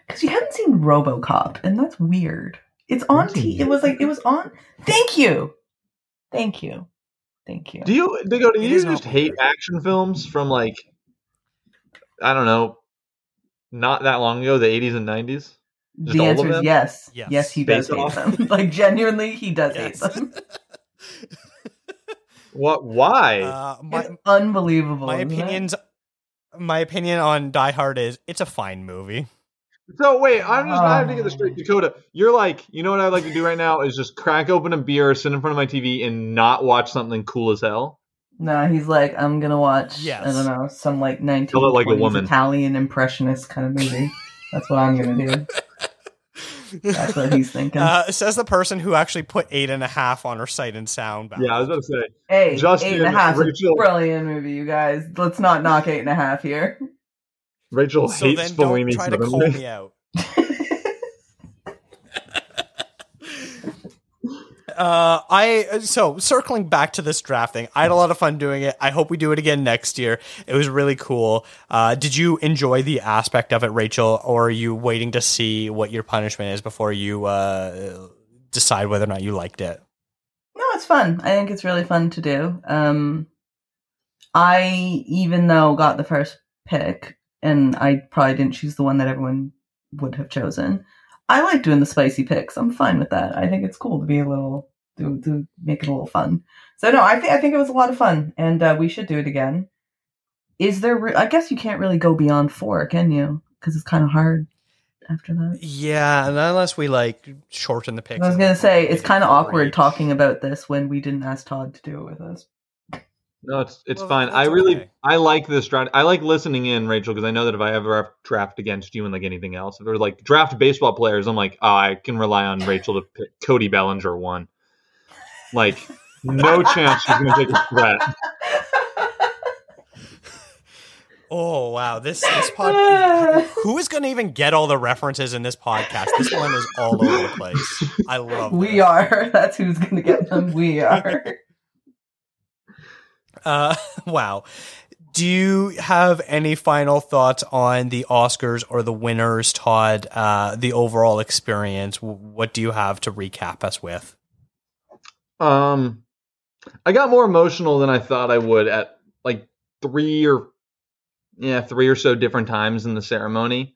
Because you haven't seen Robocop, and that's weird. It's on T. It was like, it was on. Thank you. Thank you. Thank you. Do you, Dakota, do you just hate weird. action films from like, I don't know, not that long ago, the 80s and 90s? Just the answer is yes. Yes. Yes, he does Face hate them. like, genuinely, he does Yes. hate them. What? Why? Uh, my, it's unbelievable. my isn't it? opinions my opinion on Die Hard is it's a fine movie. so wait, I'm just I have to get this Oh. straight. Dakota, you're like, you know what I'd like to do right now is just crack open a beer, sit in front of my TV, and not watch something cool as hell. No, he's like, I'm gonna watch. Yes. I don't know, some like 1920s like a woman. Italian impressionist kind of movie. That's what I'm gonna do. That's what he's thinking. Uh, says the person who actually put eight and a half on her sight and sound. Yeah, I was about to say. hey, Justin, eight and a half, is a Rachel- brilliant movie, you guys. Let's not knock eight and a half here. Rachel So hates then don't try to call me out. Uh, I so circling back to this drafting, I had a lot of fun doing it. I hope we do it again next year. It was really cool. Uh, did you enjoy the aspect of it, Rachel, or are you waiting to see what your punishment is before you uh, decide whether or not you liked it? No, it's fun. I think it's really fun to do. Um, I, even though got the first pick, and I probably didn't choose the one that everyone would have chosen, I like doing the spicy picks. I'm fine with that. I think it's cool to be a little to, to make it a little fun. So no, I think I think it was a lot of fun, and uh, we should do it again. Is there? Re- I guess you can't really go beyond four, can you? Because it's kind of hard after that. Yeah, and unless we like shorten the picks. I was gonna say it's kind of awkward talking about this when we didn't ask Todd to do it with us. No, it's it's Well, fine. I really okay. I like this draft. I like listening in, Rachel, because I know that if I ever have draft against you and like anything else, if it was like draft baseball players, I'm like, oh, I can rely on Rachel to pick Cody Bellinger one. Like, no chance she's gonna take a threat. Oh wow, this this pod. who is going to even get all the references in this podcast? This one is all over the place. I love. we this. are. That's who's gonna get them. We are. Uh, wow. Do you have any final thoughts on the Oscars or the winners, Todd? Uh, the overall experience. What do you have to recap us with? Um, I got more emotional than I thought I would at like three or yeah, three or so different times in the ceremony,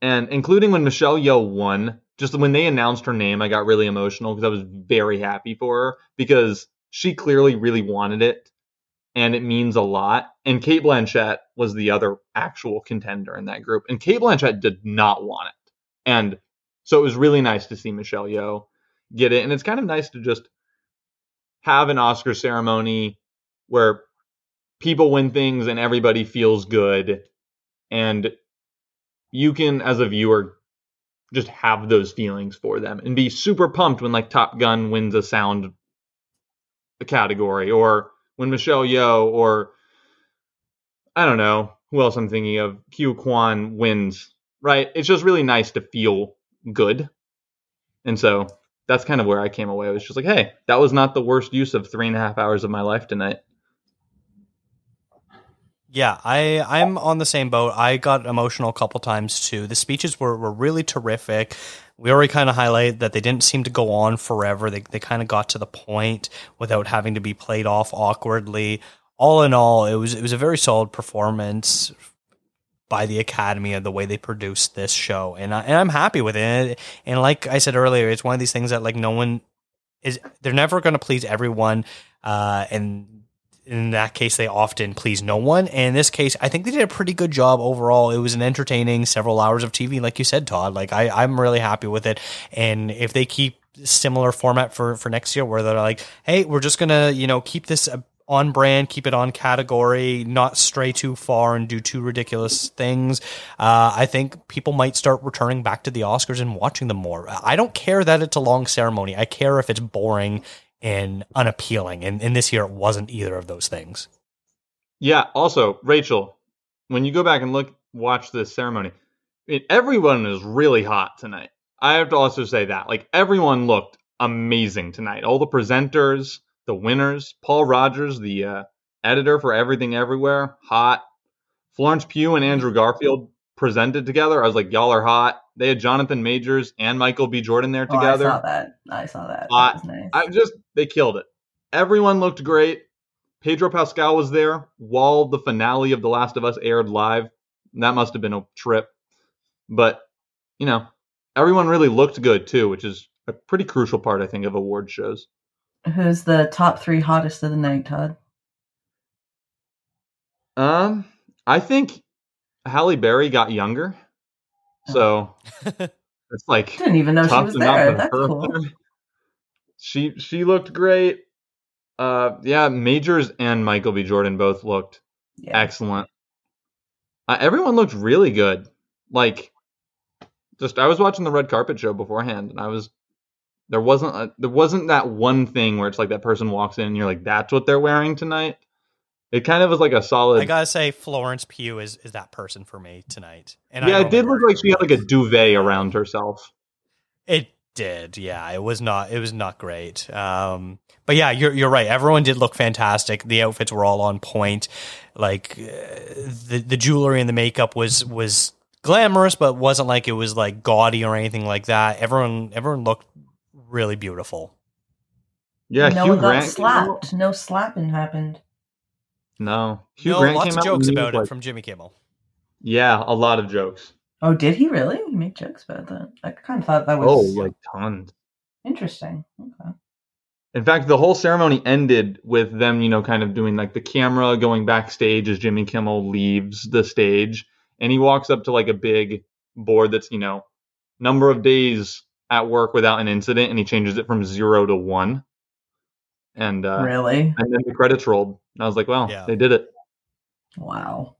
and including when Michelle Yeoh won. Just when they announced her name, I got really emotional because I was very happy for her because she clearly really wanted it, and it means a lot. And Cate Blanchett was the other actual contender in that group, and Cate Blanchett did not want it, and so it was really nice to see Michelle Yeoh get it, and it's kind of nice to just have an Oscar ceremony where people win things and everybody feels good. And you can as a viewer just have those feelings for them and be super pumped when like Top Gun wins a sound category or when Michelle Yeoh or I don't know who else I'm thinking of Ke Quan wins right it's just really nice to feel good and so that's kind of where I came away. I was just like, hey, that was not the worst use of three and a half hours of my life tonight. Yeah, I I'm on the same boat. I got emotional a couple times too. The speeches were, were really terrific. We already kind of highlight that they didn't seem to go on forever. They they kind of got to the point without having to be played off awkwardly. All in all, it was it was a very solid performance by the Academy of the way they produced this show, and I, and I'm happy with it. And like I said earlier, it's one of these things that like no one is they're never going to please everyone, uh, and in that case, they often please no one. And in this case, I think they did a pretty good job overall. It was an entertaining several hours of TV, like you said, Todd. Like I, I'm really happy with it. And if they keep similar format for for next year, where they're like, hey, we're just gonna you know keep this. Uh, on brand, keep it on category, not stray too far and do too ridiculous things. Uh, I think people might start returning back to the Oscars and watching them more. I don't care that it's a long ceremony. I care if it's boring and unappealing. And, and this year it wasn't either of those things. Yeah. Also, Rachel, when you go back and look, watch this ceremony, it, everyone is really hot tonight. I have to also say that, like, everyone looked amazing tonight. All the presenters, the winners, Paul Rogers, the uh, editor for Everything Everywhere, hot. Florence Pugh and Andrew Garfield presented together. I was like, y'all are hot. They had Jonathan Majors and Michael B. Jordan there together. Oh, I saw that. I saw that. Uh, That was nice. I just they killed it. Everyone looked great. Pedro Pascal was there while the finale of The Last of Us aired live. That must have been a trip. But, you know, everyone really looked good too, which is a pretty crucial part, I think, of award shows. Who's the top three hottest of the night, Todd? Um, I think Halle Berry got younger. So it's like Didn't even know she was there. That's her cool. She she looked great. Uh yeah, Majors and Michael B. Jordan both looked Yeah. excellent. Uh, everyone looked really good. Like, just I was watching the red carpet show beforehand, and I was there wasn't a, there wasn't that one thing where it's like that person walks in and you're like, that's what they're wearing tonight. It kind of was like a solid. I gotta say, Florence Pugh is, is that person for me tonight. And I yeah, it did look like she had like a duvet around herself. It did, yeah. It was not. It was not great. Um, but yeah, you're you're right. Everyone did look fantastic. The outfits were all on point. Like uh, the the jewelry and the makeup was was glamorous, but wasn't like it was like gaudy or anything like that. Everyone everyone looked really beautiful. Yeah, no Hugh one got Grant. slapped. No slapping happened. No, Hugh no, Grant lots came of out jokes he was about it like- from Jimmy Kimmel. Yeah, a lot of jokes. Oh, did he really? He made jokes about that. I kind of thought that was Oh, like tons. interesting. Okay. In fact, the whole ceremony ended with them, you know, kind of doing like the camera going backstage as Jimmy Kimmel leaves the stage, and he walks up to like a big board that's, you know, number of days at work without an incident, and he changes it from zero to one. And uh, really? and then the credits rolled. And I was like, well, Yeah. they did it. Wow.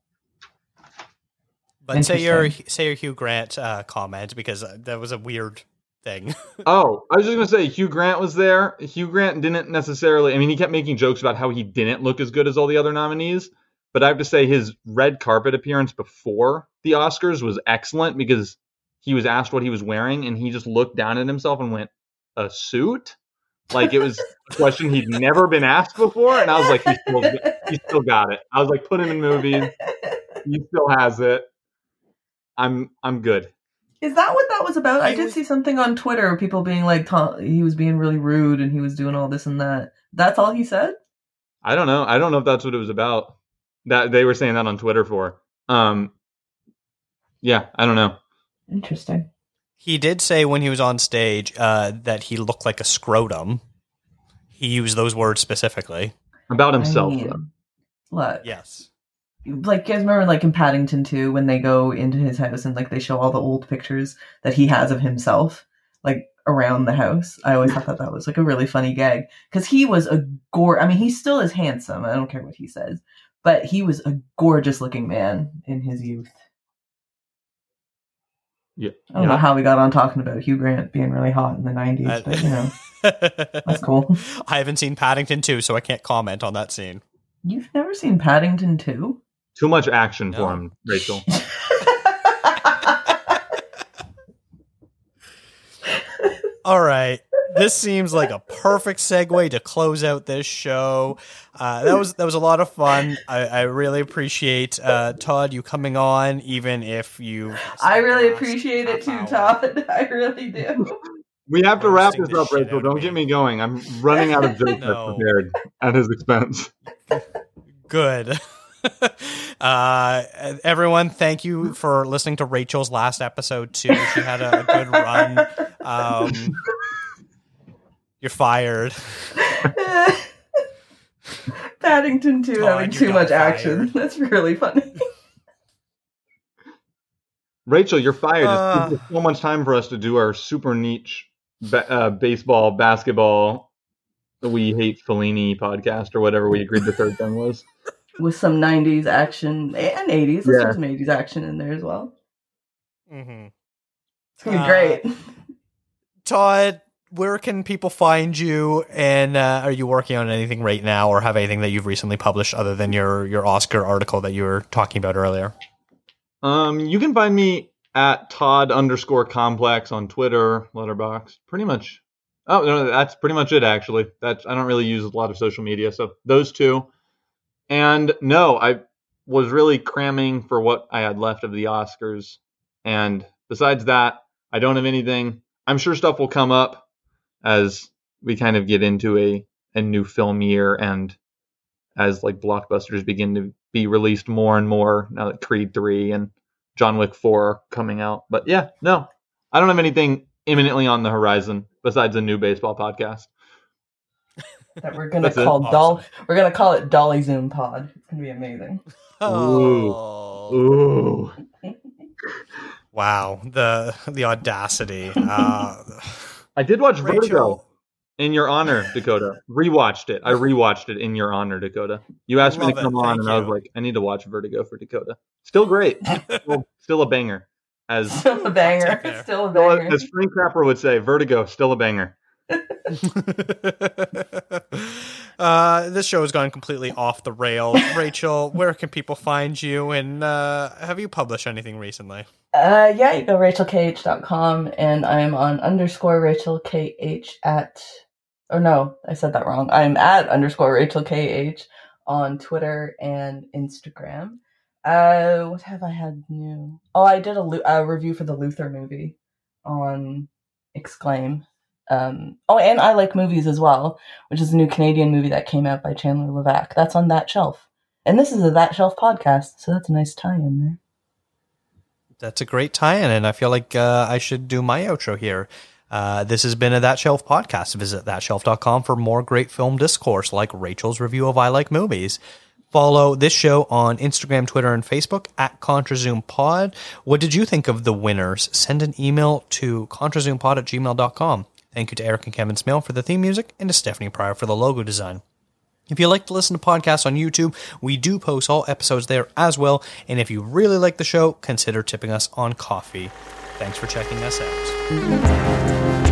But say your say your Hugh Grant uh, comment because uh, that was a weird thing. Oh, I was just gonna say Hugh Grant was there. Hugh Grant didn't necessarily. I mean, he kept making jokes about how he didn't look as good as all the other nominees. But I have to say his red carpet appearance before the Oscars was excellent because he was asked what he was wearing and he just looked down at himself and went, "A suit." Like it was a question he'd never been asked before, and I was like, he still, he still got it. I was like, put him in movies. He still has it. I'm I'm good. Is that what that was about? I He did was- see something on Twitter, people being like, he was being really rude and he was doing all this and that. That's all he said. I don't know. I don't know if that's what it was about. That they were saying that on Twitter for. Um Yeah, I don't know. Interesting. He did say when he was on stage uh, that he looked like a scrotum. He used those words specifically. About I himself mean. Look, Yes. like you guys remember, like in Paddington 2, when they go into his house and like they show all the old pictures that he has of himself, like around the house. I always thought that that was like a really funny gag because he was a gore. I mean, he still is handsome. I don't care what he says, but he was a gorgeous looking man in his youth. Yeah. I don't know how we got on talking about Hugh Grant being really hot in the '90s, Uh, but you know, that's cool. I haven't seen Paddington 2, so I can't comment on that scene. You've never seen Paddington 2? Too much action No. for him, Rachel. All right. This seems like a perfect segue to close out this show. Uh, that was that was a lot of fun. I, I really appreciate uh, Todd you coming on, even if you. I really appreciate it too, hour. Todd. I really do. We have to wrap this up, Rachel. Don't get me going. I'm running out of jokes No. Prepared at his expense. Good. uh, everyone, thank you for listening to Rachel's last episode too. She had a, a good run. Um, you're fired. Paddington 2 Todd, having too much fired. action. That's really funny. Rachel, you're fired. Uh. it's so much time for us to do our super niche ba- uh, baseball, basketball, we hate Fellini podcast or whatever we agreed the third thing was. With some 90s action and 80s. Let's Yeah. put some 80s action in there as well. Mm-hmm. It's going to be Uh, great. Todd, where can people find you? And uh, are you working on anything right now, or have anything that you've recently published other than your your Oscar article that you were talking about earlier? Um, you can find me at Todd underscore complex on Twitter, Letterboxd. Pretty much. Oh no, that's pretty much it. Actually, that's I don't really use a lot of social media, so those two. And no, I was really cramming for what I had left of the Oscars. And besides that, I don't have anything. I'm sure stuff will come up as we kind of get into a a new film year and as like blockbusters begin to be released more and more now that Creed 3 and John Wick 4 are coming out. But yeah, no, I don't have anything imminently on the horizon besides a new baseball podcast. that we're going to That's it. call Awesome. Doll. We're going to call it Dolly Zoom Pod. It's going to be amazing. Oh, Ooh. wow the the audacity. Uh, I did watch Vertigo in your honor, Dakota. Rewatched it. I rewatched it in your honor, Dakota. You asked me Love to it. come on, Thank and I was like, I need to watch Vertigo for Dakota. Still great. still, still a banger. As Still a banger. take. Still a still a- banger. as Frank Capra would say, Vertigo, still a banger. Uh, this show has gone completely off the rails. Rachel, where can people find you? And uh, have you published anything recently? Uh, yeah, you go rachelkh.com and I'm on underscore rachelkh at, or no, I said that wrong. I'm at underscore rachelkh on Twitter and Instagram. Uh, what have I had new? Oh, I did a, a review for the Luther movie on Exclaim. Um, oh, and I like movies as well, which is a new Canadian movie that came out by Chandler Levack. That's on that shelf. And this is a That Shelf podcast, so that's a nice tie in there. That's a great tie-in, and I feel like uh, I should do my outro here. Uh, this has been a That Shelf podcast. Visit thatshelf.com for more great film discourse like Rachel's review of I Like Movies. Follow this show on Instagram, Twitter, and Facebook at ContraZoomPod. What did you think of the winners? Send an email to ContraZoomPod at gmail.com. Thank you to Eric and Kevin Smale for the theme music and to Stephanie Pryor for the logo design. If you like to listen to podcasts on YouTube, we do post all episodes there as well. And if you really like the show, consider tipping us on Ko-fi. Thanks for checking us out.